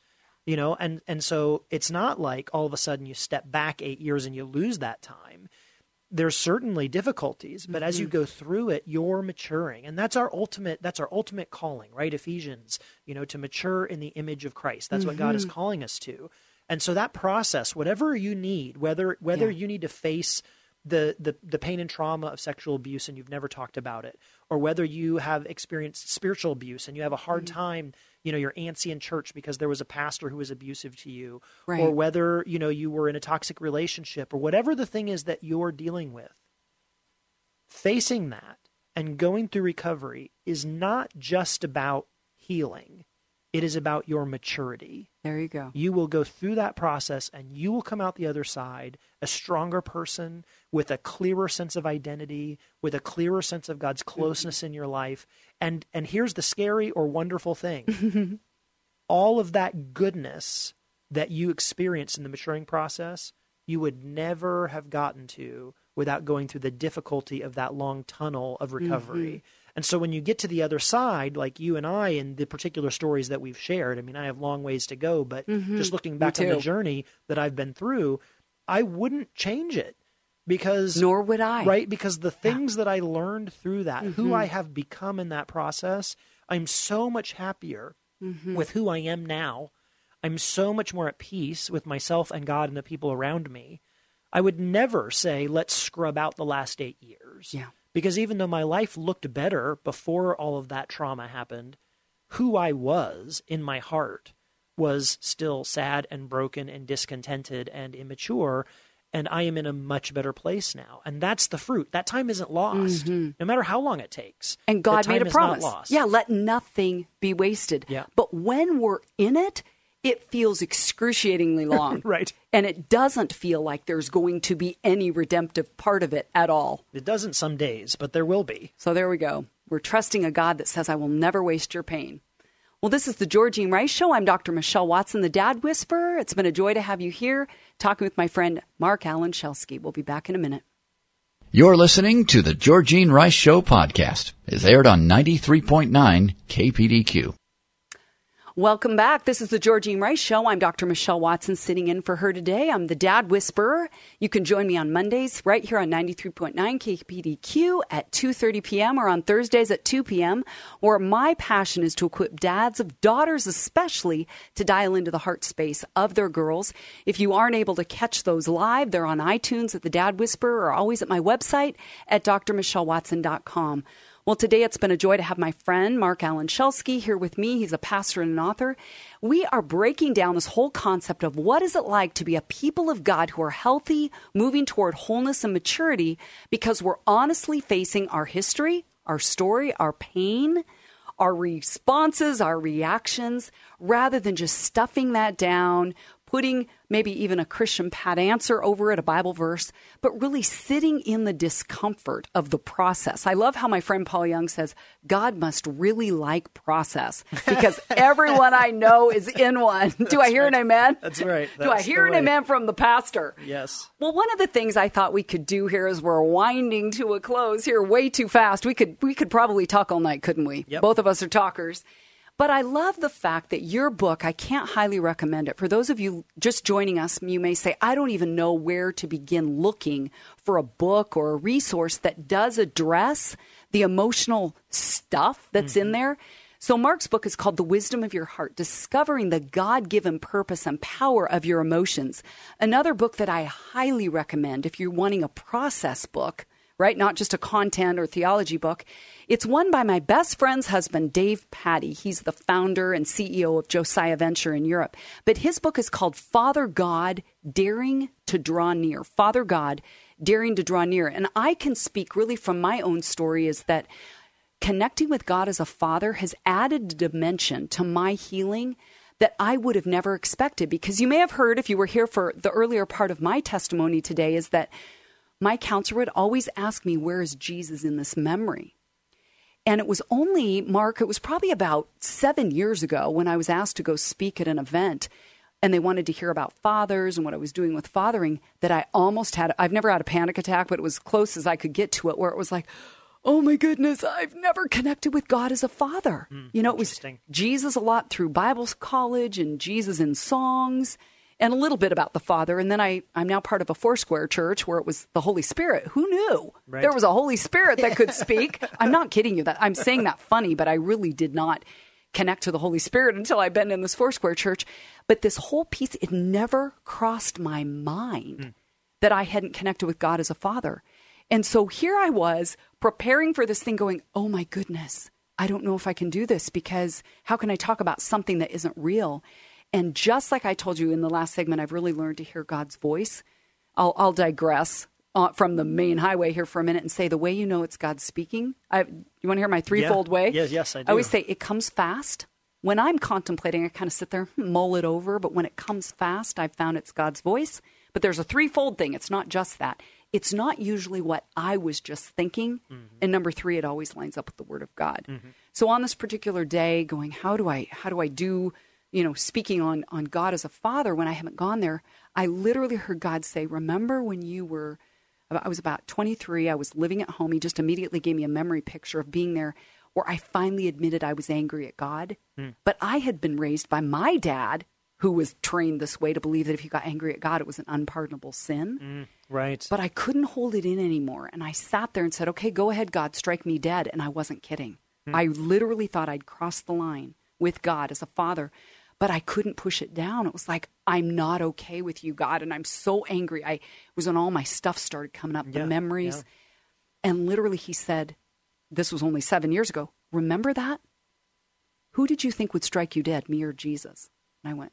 you know and and so it's not like all of a sudden you step back 8 years and you lose that time there's certainly difficulties but mm-hmm. as you mm-hmm. go through it you're maturing and that's our ultimate that's our ultimate calling right ephesians you know to mature in the image of christ that's mm-hmm. what god is mm-hmm. calling us to and so that process whatever you need whether whether yeah. you need to face the, the the pain and trauma of sexual abuse and you've never talked about it or whether you have experienced spiritual abuse and you have a hard mm-hmm. time you know you're antsy in church because there was a pastor who was abusive to you right. or whether you know you were in a toxic relationship or whatever the thing is that you're dealing with facing that and going through recovery is not just about healing it is about your maturity. There you go. You will go through that process and you will come out the other side a stronger person with a clearer sense of identity, with a clearer sense of God's closeness mm-hmm. in your life. And and here's the scary or wonderful thing. All of that goodness that you experience in the maturing process, you would never have gotten to without going through the difficulty of that long tunnel of recovery. Mm-hmm. And so when you get to the other side, like you and I, and the particular stories that we've shared, I mean, I have long ways to go, but mm-hmm. just looking back on the journey that I've been through, I wouldn't change it because nor would I. Right? Because the things yeah. that I learned through that, mm-hmm. who I have become in that process, I'm so much happier with who I am now. I'm so much more at peace with myself and God and the people around me. I would never say, let's scrub out the last eight years. Yeah. Because even though my life looked better before all of that trauma happened, who I was in my heart was still sad and broken and discontented and immature. And I am in a much better place now. And that's the fruit. That time isn't lost, no matter how long it takes. Mm-hmm. And God made a promise. Yeah, let nothing be wasted. Yeah. But when we're in it, it feels excruciatingly long. Right. And it doesn't feel like there's going to be any redemptive part of it at all. It doesn't some days, but there will be. So there we go. We're trusting a God that says, I will never waste your pain. Well, this is the Georgene Rice Show. I'm Dr. Michelle Watson, the Dad Whisperer. It's been a joy to have you here talking with my friend Marc Alan Schelske. We'll be back in a minute. You're listening to the Georgene Rice Show podcast. It's aired on 93.9 KPDQ. Welcome back. This is the Georgene Rice Show. I'm Dr. Michelle Watson sitting in for her today. I'm the Dad Whisperer. You can join me on Mondays right here on 93.9 KPDQ at 2.30 p.m. or on Thursdays at 2 p.m. where my passion is to equip dads of daughters especially to dial into the heart space of their girls. If you aren't able to catch those live, they're on iTunes at the Dad Whisperer or always at my website at drmichellewatson.com. Well, today it's been a joy to have my friend Marc Alan Schelske here with me. He's a pastor and an author. We are breaking down this whole concept of what is it like to be a people of God who are healthy, moving toward wholeness and maturity because we're honestly facing our history, our story, our pain, our responses, our reactions, rather than just stuffing that down, putting maybe even a Christian pat answer over it, a Bible verse, but really sitting in the discomfort of the process. I love how my friend Paul Young says, God must really like process because everyone I know is in one. Do I hear an amen? That's right. Do I hear an amen from the pastor? Yes. Well, one of the things I thought we could do here is we're winding to a close here way too fast. We could we could probably talk all night, couldn't we? Yep. Both of us are talkers. But I love the fact that your book, I can't highly recommend it. For those of you just joining us, you may say, I don't even know where to begin looking for a book or a resource that does address the emotional stuff that's in mm-hmm. there. So, Marc's book is called The Wisdom of Your Heart Discovering the God given Purpose and Power of Your Emotions. Another book that I highly recommend if you're wanting a process book, right? Not just a content or theology book. It's one by my best friend's husband, Dave Patty. He's the founder and CEO of Josiah Venture in Europe. But his book is called Father God Daring to Draw Near. Father God Daring to Draw Near. And I can speak really from my own story is that connecting with God as a father has added a dimension to my healing that I would have never expected. Because you may have heard, if you were here for the earlier part of my testimony today, is that my counselor would always ask me, Where is Jesus in this memory? And it was only, Marc, it was probably about seven years ago when I was asked to go speak at an event and they wanted to hear about fathers and what I was doing with fathering that I almost had, I've never had a panic attack, but it was close as I could get to it where it was like, oh my goodness, I've never connected with God as a father. Hmm, you know, it was. Jesus a lot through Bible college and Jesus in songs and a little bit about the Father. And then I, I'm now part of a Foursquare church where it was the Holy Spirit. Who knew Right. there was a Holy Spirit that could speak? I'm not kidding you. That I'm saying that funny, but I really did not connect to the Holy Spirit until I've been in this Foursquare church. But this whole piece, it never crossed my mind hmm. that I hadn't connected with God as a father. And so here I was preparing for this thing, going, oh my goodness, I don't know if I can do this because how can I talk about something that isn't real? And just like I told you in the last segment, I've really learned to hear God's voice. I'll, I'll digress uh, from the main highway here for a minute and say the way you know it's God speaking. I, you want to hear my threefold way? Yes, yes, I do. I always say it comes fast. When I'm contemplating, I kind of sit there, hmm, mull it over. But when it comes fast, I've found it's God's voice. But there's a threefold thing. It's not just that. It's not usually what I was just thinking. And number three, it always lines up with the Word of God. So on this particular day, going, how do I, how do I do, you know, speaking on on God as a father when I haven't gone there? I literally heard God say, "Remember when you were." I was about 23. I was living at home. He just immediately gave me a memory picture of being there where I finally admitted I was angry at God. But I had been raised by my dad, who was trained this way to believe that if you got angry at God, it was an unpardonable sin. Right. But I couldn't hold it in anymore. And I sat there and said, okay, go ahead, God, strike me dead. And I wasn't kidding. Hmm. I literally thought I'd crossed the line with God as a father, but I couldn't push it down. It was like, I'm not okay with you, God. And I'm so angry. I was when all my stuff started coming up, Yeah, the memories. yeah. And literally, he said, This was only seven years ago. Remember that? Who did you think would strike you dead, me or Jesus? And I went,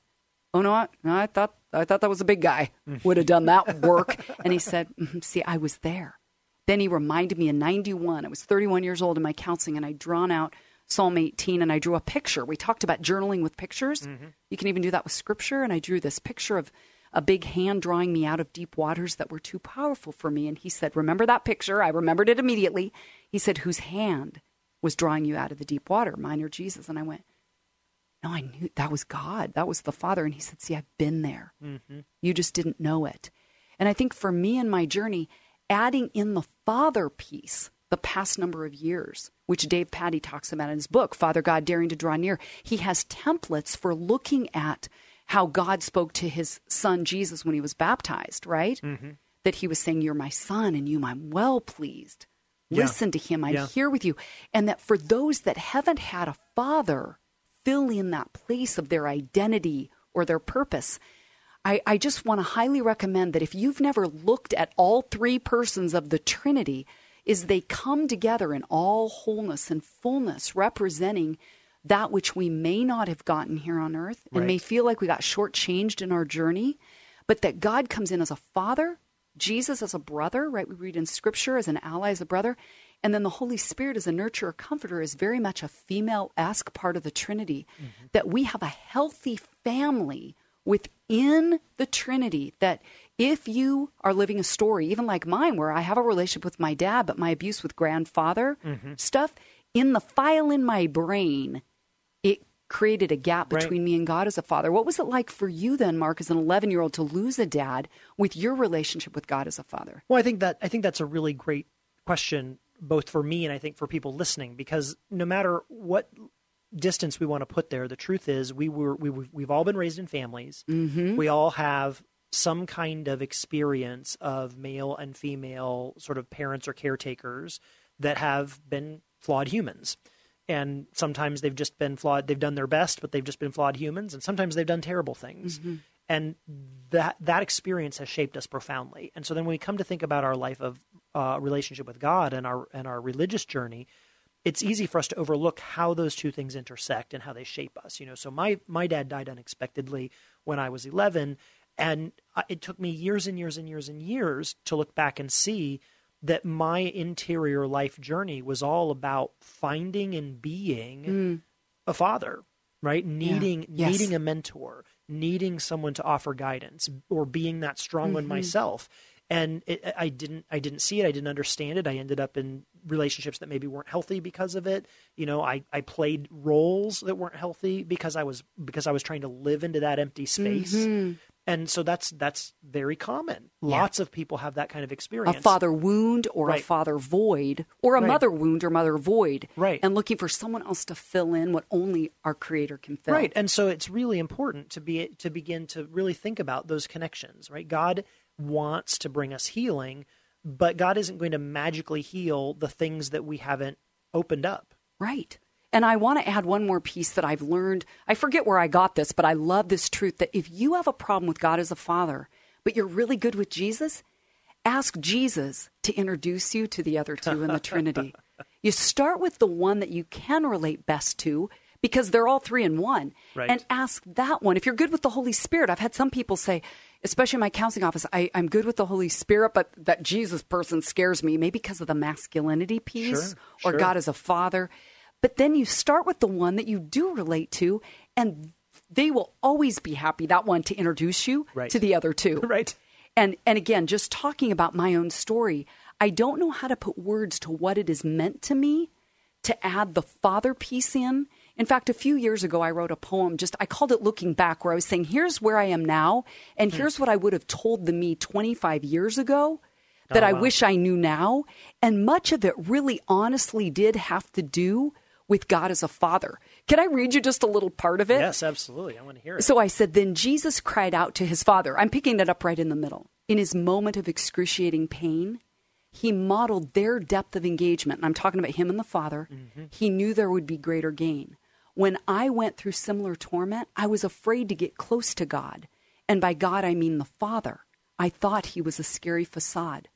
Oh no, I, I thought I thought that was a big guy would have done that work. and he said, "Mhm, See, I was there. Then he reminded me in '91. I was 31 years old in my counseling, and I'd drawn out Psalm 18, and I drew a picture. We talked about journaling with pictures. Mm-hmm. You can even do that with Scripture. And I drew this picture of a big hand drawing me out of deep waters that were too powerful for me. And he said, "Remember that picture?" I remembered it immediately. He said, "Whose hand was drawing you out of the deep water, mine or Jesus?" And I went, no, I knew that was God. That was the Father. And he said, See, I've been there. Mm-hmm. You just didn't know it. And I think for me in my journey, adding in the Father piece, the past number of years, which Dave Patty talks about in his book, Father God Daring to Draw Near, he has templates for looking at how God spoke to his son Jesus when he was baptized, right? Mm-hmm. That he was saying, You're my son and you I'm well pleased. Yeah. Listen to him. I'm Yeah. here with you. And that for those that haven't had a father fill in that place of their identity or their purpose, I, I just want to highly recommend that if you've never looked at all three persons of the Trinity, is they come together in all wholeness and fullness, representing that which we may not have gotten here on earth and may feel like we got shortchanged in our journey, but that God comes in as a father, Jesus as a brother, right? We read in scripture as an ally, as a brother. And then the Holy Spirit as a nurturer, comforter, is very much a female esque part of the Trinity. Mm-hmm. That we have a healthy family within the Trinity. That if you are living a story, even like mine, where I have a relationship with my dad, but my abuse with grandfather mm-hmm. stuff, in the file in my brain, it created a gap Right. between me and God as a father. What was it like for you then, Marc, as an 11 year old, to lose a dad with your relationship with God as a father? Well, I think that I think that's a really great question, both for me and I think for people listening, because no matter what distance we want to put there, the truth is we were we we've, we've all been raised in families. Mm-hmm. We all have some kind of experience of male and female sort of parents or caretakers that have been flawed humans. And sometimes they've just been flawed. They've done their best, but they've just been flawed humans. And sometimes they've done terrible things. And that that experience has shaped us profoundly. And so then when we come to think about our life of uh, relationship with God and our and our religious journey, it's easy for us to overlook how those two things intersect and how they shape us. You know, so my my dad died unexpectedly when I was 11, and it took me years and years and years and years to look back and see that my interior life journey was all about finding and being mm. a father, right? Needing Yes. needing a mentor, needing someone to offer guidance, or being that strong one mm-hmm. myself. And it, I didn't, I didn't see it. I didn't understand it. I ended up in relationships that maybe weren't healthy because of it. You know, I, I played roles that weren't healthy because I was because I was trying to live into that empty space. Mm-hmm. And so that's that's very common. Lots of people have that kind of experience. a father wound or a father void or a Right. mother wound or mother void Right. and looking for someone else to fill in what only our creator can fill Right. And so it's really important to be to begin to really think about those connections, right? God wants to bring us healing, but God isn't going to magically heal the things that we haven't opened up. Right. And I want to add one more piece that I've learned. I forget where I got this, but I love this truth that if you have a problem with God as a father, but you're really good with Jesus, ask Jesus to introduce you to the other two in the Trinity. You start with the one that you can relate best to because they're all three in one. Right. And ask that one. If you're good with the Holy Spirit, I've had some people say, especially in my counseling office, I, I'm good with the Holy Spirit, but that Jesus person scares me, maybe because of the masculinity piece Sure, or sure. God as a father. But then you start with the one that you do relate to, and they will always be happy, that one, to introduce you Right. to the other two. Right. And and again, just talking about my own story, I don't know how to put words to what it is meant to me to add the father piece in. In fact, a few years ago, I wrote a poem. Just I called it "Looking Back," where I was saying, "Here's where I am now, and here's what I would have told the me 25 years ago that I wish I knew now." And much of it really, honestly, did have to do with God as a father. Can I read you just a little part of it? Yes, absolutely. I want to hear it. So I said, Then Jesus cried out to his father. I'm picking it up right in the middle. In his moment of excruciating pain, he modeled their depth of engagement. And I'm talking about him and the Father. Mm-hmm. He knew there would be greater gain. When I went through similar torment, I was afraid to get close to God. And by God, I mean the Father. I thought he was a scary facade.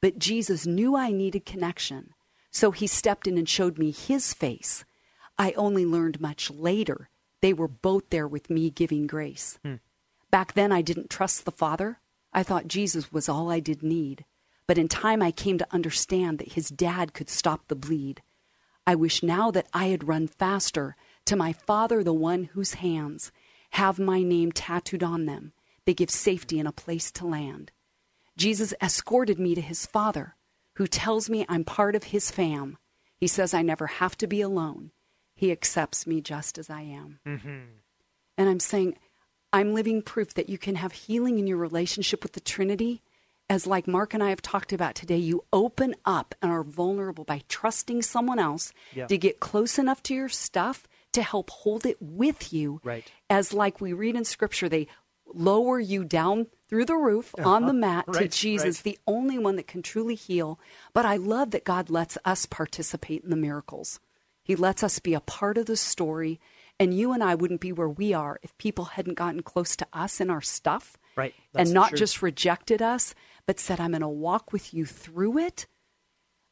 But Jesus knew I needed connection. So he stepped in and showed me his face. I only learned much later they were both there with me giving grace. Hmm. Back then, I didn't trust the Father. I thought Jesus was all I did need. But in time, I came to understand that his dad could stop the bleed. I wish now that I had run faster to my Father, the one whose hands have my name tattooed on them. They give safety and a place to land. Jesus escorted me to his Father, who tells me I'm part of his fam. He says I never have to be alone. He accepts me just as I am. Mm-hmm. And I'm saying, I'm living proof that you can have healing in your relationship with the Trinity. As, like Marc and I have talked about today, you open up and are vulnerable by trusting someone else yeah. to get close enough to your stuff to help hold it with you. Right. As, like we read in Scripture, they lower you down through the roof uh-huh. on the mat right, to Jesus, right. the only one that can truly heal. But I love that God lets us participate in the miracles. He lets us be a part of the story. And you and I wouldn't be where we are if people hadn't gotten close to us and our stuff. Right. and not just rejected us, but said, I'm going to walk with you through it.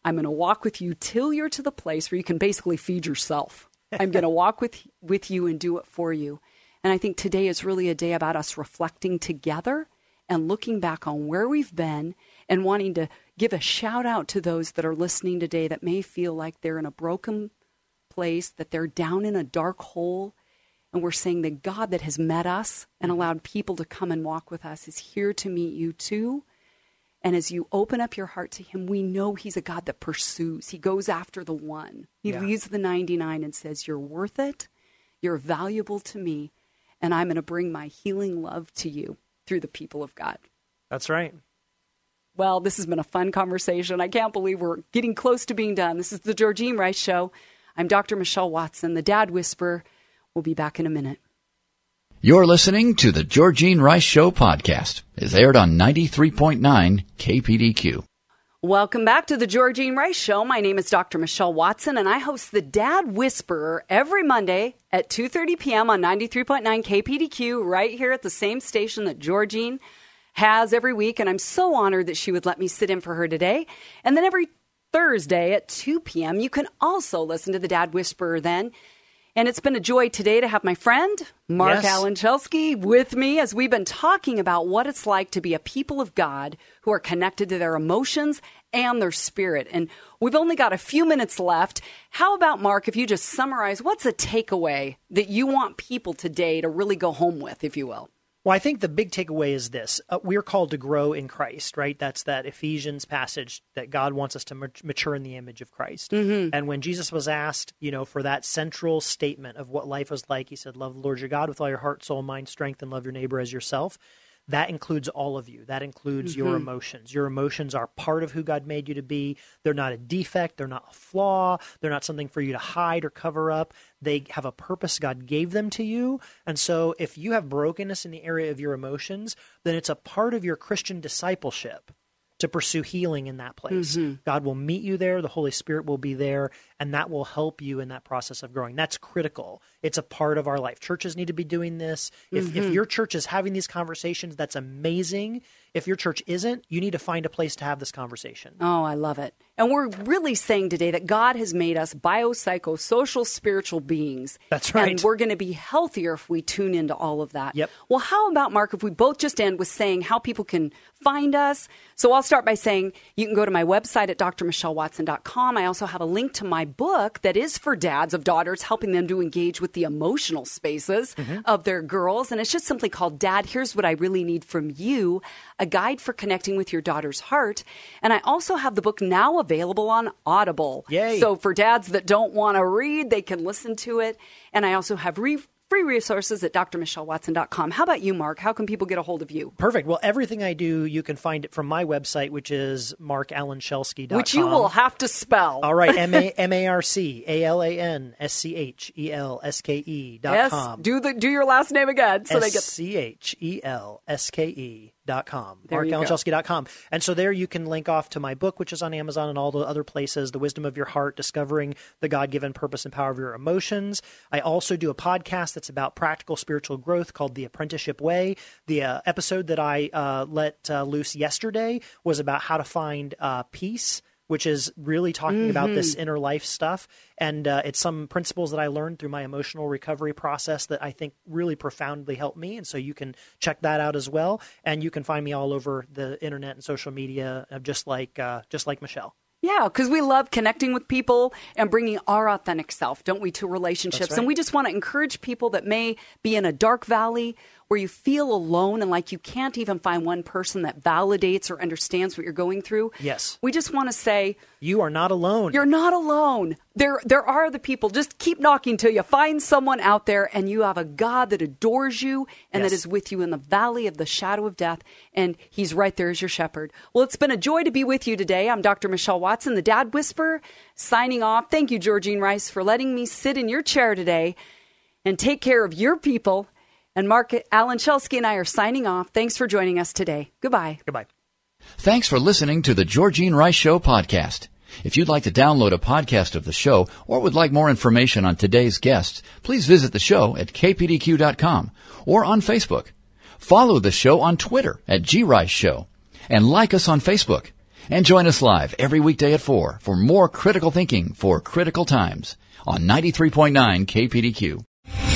I'm going to walk with you till you're to the place where you can basically feed yourself. I'm going to walk with with you and do it for you. And I think today is really a day about us reflecting together and looking back on where we've been and wanting to give a shout out to those that are listening today that may feel like they're in a broken place, that they're down in a dark hole. And we're saying that God that has met us and mm-hmm. allowed people to come and walk with us is here to meet you too. And as you open up your heart to Him, we know He's a God that pursues. He goes after the one. He yeah. leaves the 99 and says, You're worth it. You're valuable to me. And I'm going to bring my healing love to you through the people of God. That's right. Well, this has been a fun conversation. I can't believe we're getting close to being done. This is the Georgene Rice Show. I'm Dr. Michelle Watson, the Dad Whisperer. We'll be back in a minute. You're listening to the Georgene Rice Show podcast. It's aired on 93.9 KPDQ. Welcome back to the Georgene Rice Show. My name is Dr. Michelle Watson, and I host the Dad Whisperer every Monday at 2.30 p.m. on 93.9 KPDQ right here at the same station that Georgene has every week. And I'm so honored that she would let me sit in for her today. And then every Thursday at 2 p.m. You can also listen to the Dad Whisperer then. And it's been a joy today to have my friend, Marc yes. Alan with me as we've been talking about what it's like to be a people of God who are connected to their emotions and their spirit. And we've only got a few minutes left. How about, Marc, if you just summarize what's a takeaway that you want people today to really go home with, if you will? Well, I think the big takeaway is this. Uh, we're called to grow in Christ, right? That's that Ephesians passage that God wants us to mature in the image of Christ. Mm-hmm. And when Jesus was asked, you know, for that central statement of what life was like, he said, Love the Lord your God with all your heart, soul, mind, strength, and love your neighbor as yourself that includes all of you. That includes mm-hmm. your emotions. Your emotions are part of who God made you to be. They're not a defect, they're not a flaw, they're not something for you to hide or cover up. They have a purpose. God gave them to you. And so if you have brokenness in the area of your emotions, then it's a part of your Christian discipleship to pursue healing in that place. Mm-hmm. God will meet you there, the Holy Spirit will be there, and that will help you in that process of growing. That's critical. It's a part of our life. Churches need to be doing this. If, mm-hmm. if your church is having these conversations, that's amazing. If your church isn't, you need to find a place to have this conversation. Oh, I love it. And we're really saying today that God has made us biopsychosocial spiritual beings. That's right. And we're going to be healthier if we tune into all of that. Yep. Well, how about, Marc, if we both just end with saying how people can find us? So I'll start by saying you can go to my website at drmichellewatson.com. I also have a link to my book that is for dads of daughters, helping them to engage with the emotional spaces mm-hmm. of their girls. And it's just simply called Dad, Here's What I Really Need From You a guide for connecting with your daughter's heart. And I also have the book now available on Audible. Yay. So for dads that don't want to read, they can listen to it. And I also have re- free resources at drmichellewatson.com. How about you, Marc? How can people get a hold of you? Perfect. Well, everything I do, you can find it from my website, which is marcalanschelske.com. Which you will have to spell. All right. M-A-R-C-A-L-A-N-S-C-H-E-L-S-K-E dot yes, com. Do, the, do your last name again. So they get S-C-H-E-L-S-K-E com. There marcalanschelske.com. And so there you can link off to my book, which is on Amazon and all the other places, The Wisdom of Your Heart, Discovering the God Given Purpose and Power of Your Emotions. I also do a podcast that's about practical spiritual growth called The Apprenticeship Way. The uh, episode that I uh, let uh, loose yesterday was about how to find uh, peace which is really talking about this inner life stuff. And uh, it's some principles that I learned through my emotional recovery process that I think really profoundly helped me. And so you can check that out as well. And you can find me all over the internet and social media, uh, just like uh, just like Michelle. Yeah, because we love connecting with people and bringing our authentic self, don't we, to relationships. right. And we just want to encourage people that may be in a dark valley where you feel alone and like you can't even find one person that validates or understands what you're going through. Yes. We just want to say, You are not alone. you're not alone. There, there are the people. Just keep knocking till you find someone out there, and you have a God that adores you and Yes. that is with you in the valley of the shadow of death, and He's right there as your shepherd. Well, it's been a joy to be with you today. I'm Dr. Michelle Watson, the Dad Whisperer, signing off. Thank you, Georgene Rice, for letting me sit in your chair today and take care of your people. And Marc Alan Schelske and I are signing off. Thanks for joining us today. Goodbye. Goodbye. Thanks for listening to the Georgene Rice Show podcast. If you'd like to download a podcast of the show or would like more information on today's guests, please visit the show at kpdq.com or on Facebook. Follow the show on Twitter at grice show and like us on Facebook. And join us live every weekday at 4 for more critical thinking for critical times on 93.9 KPDQ.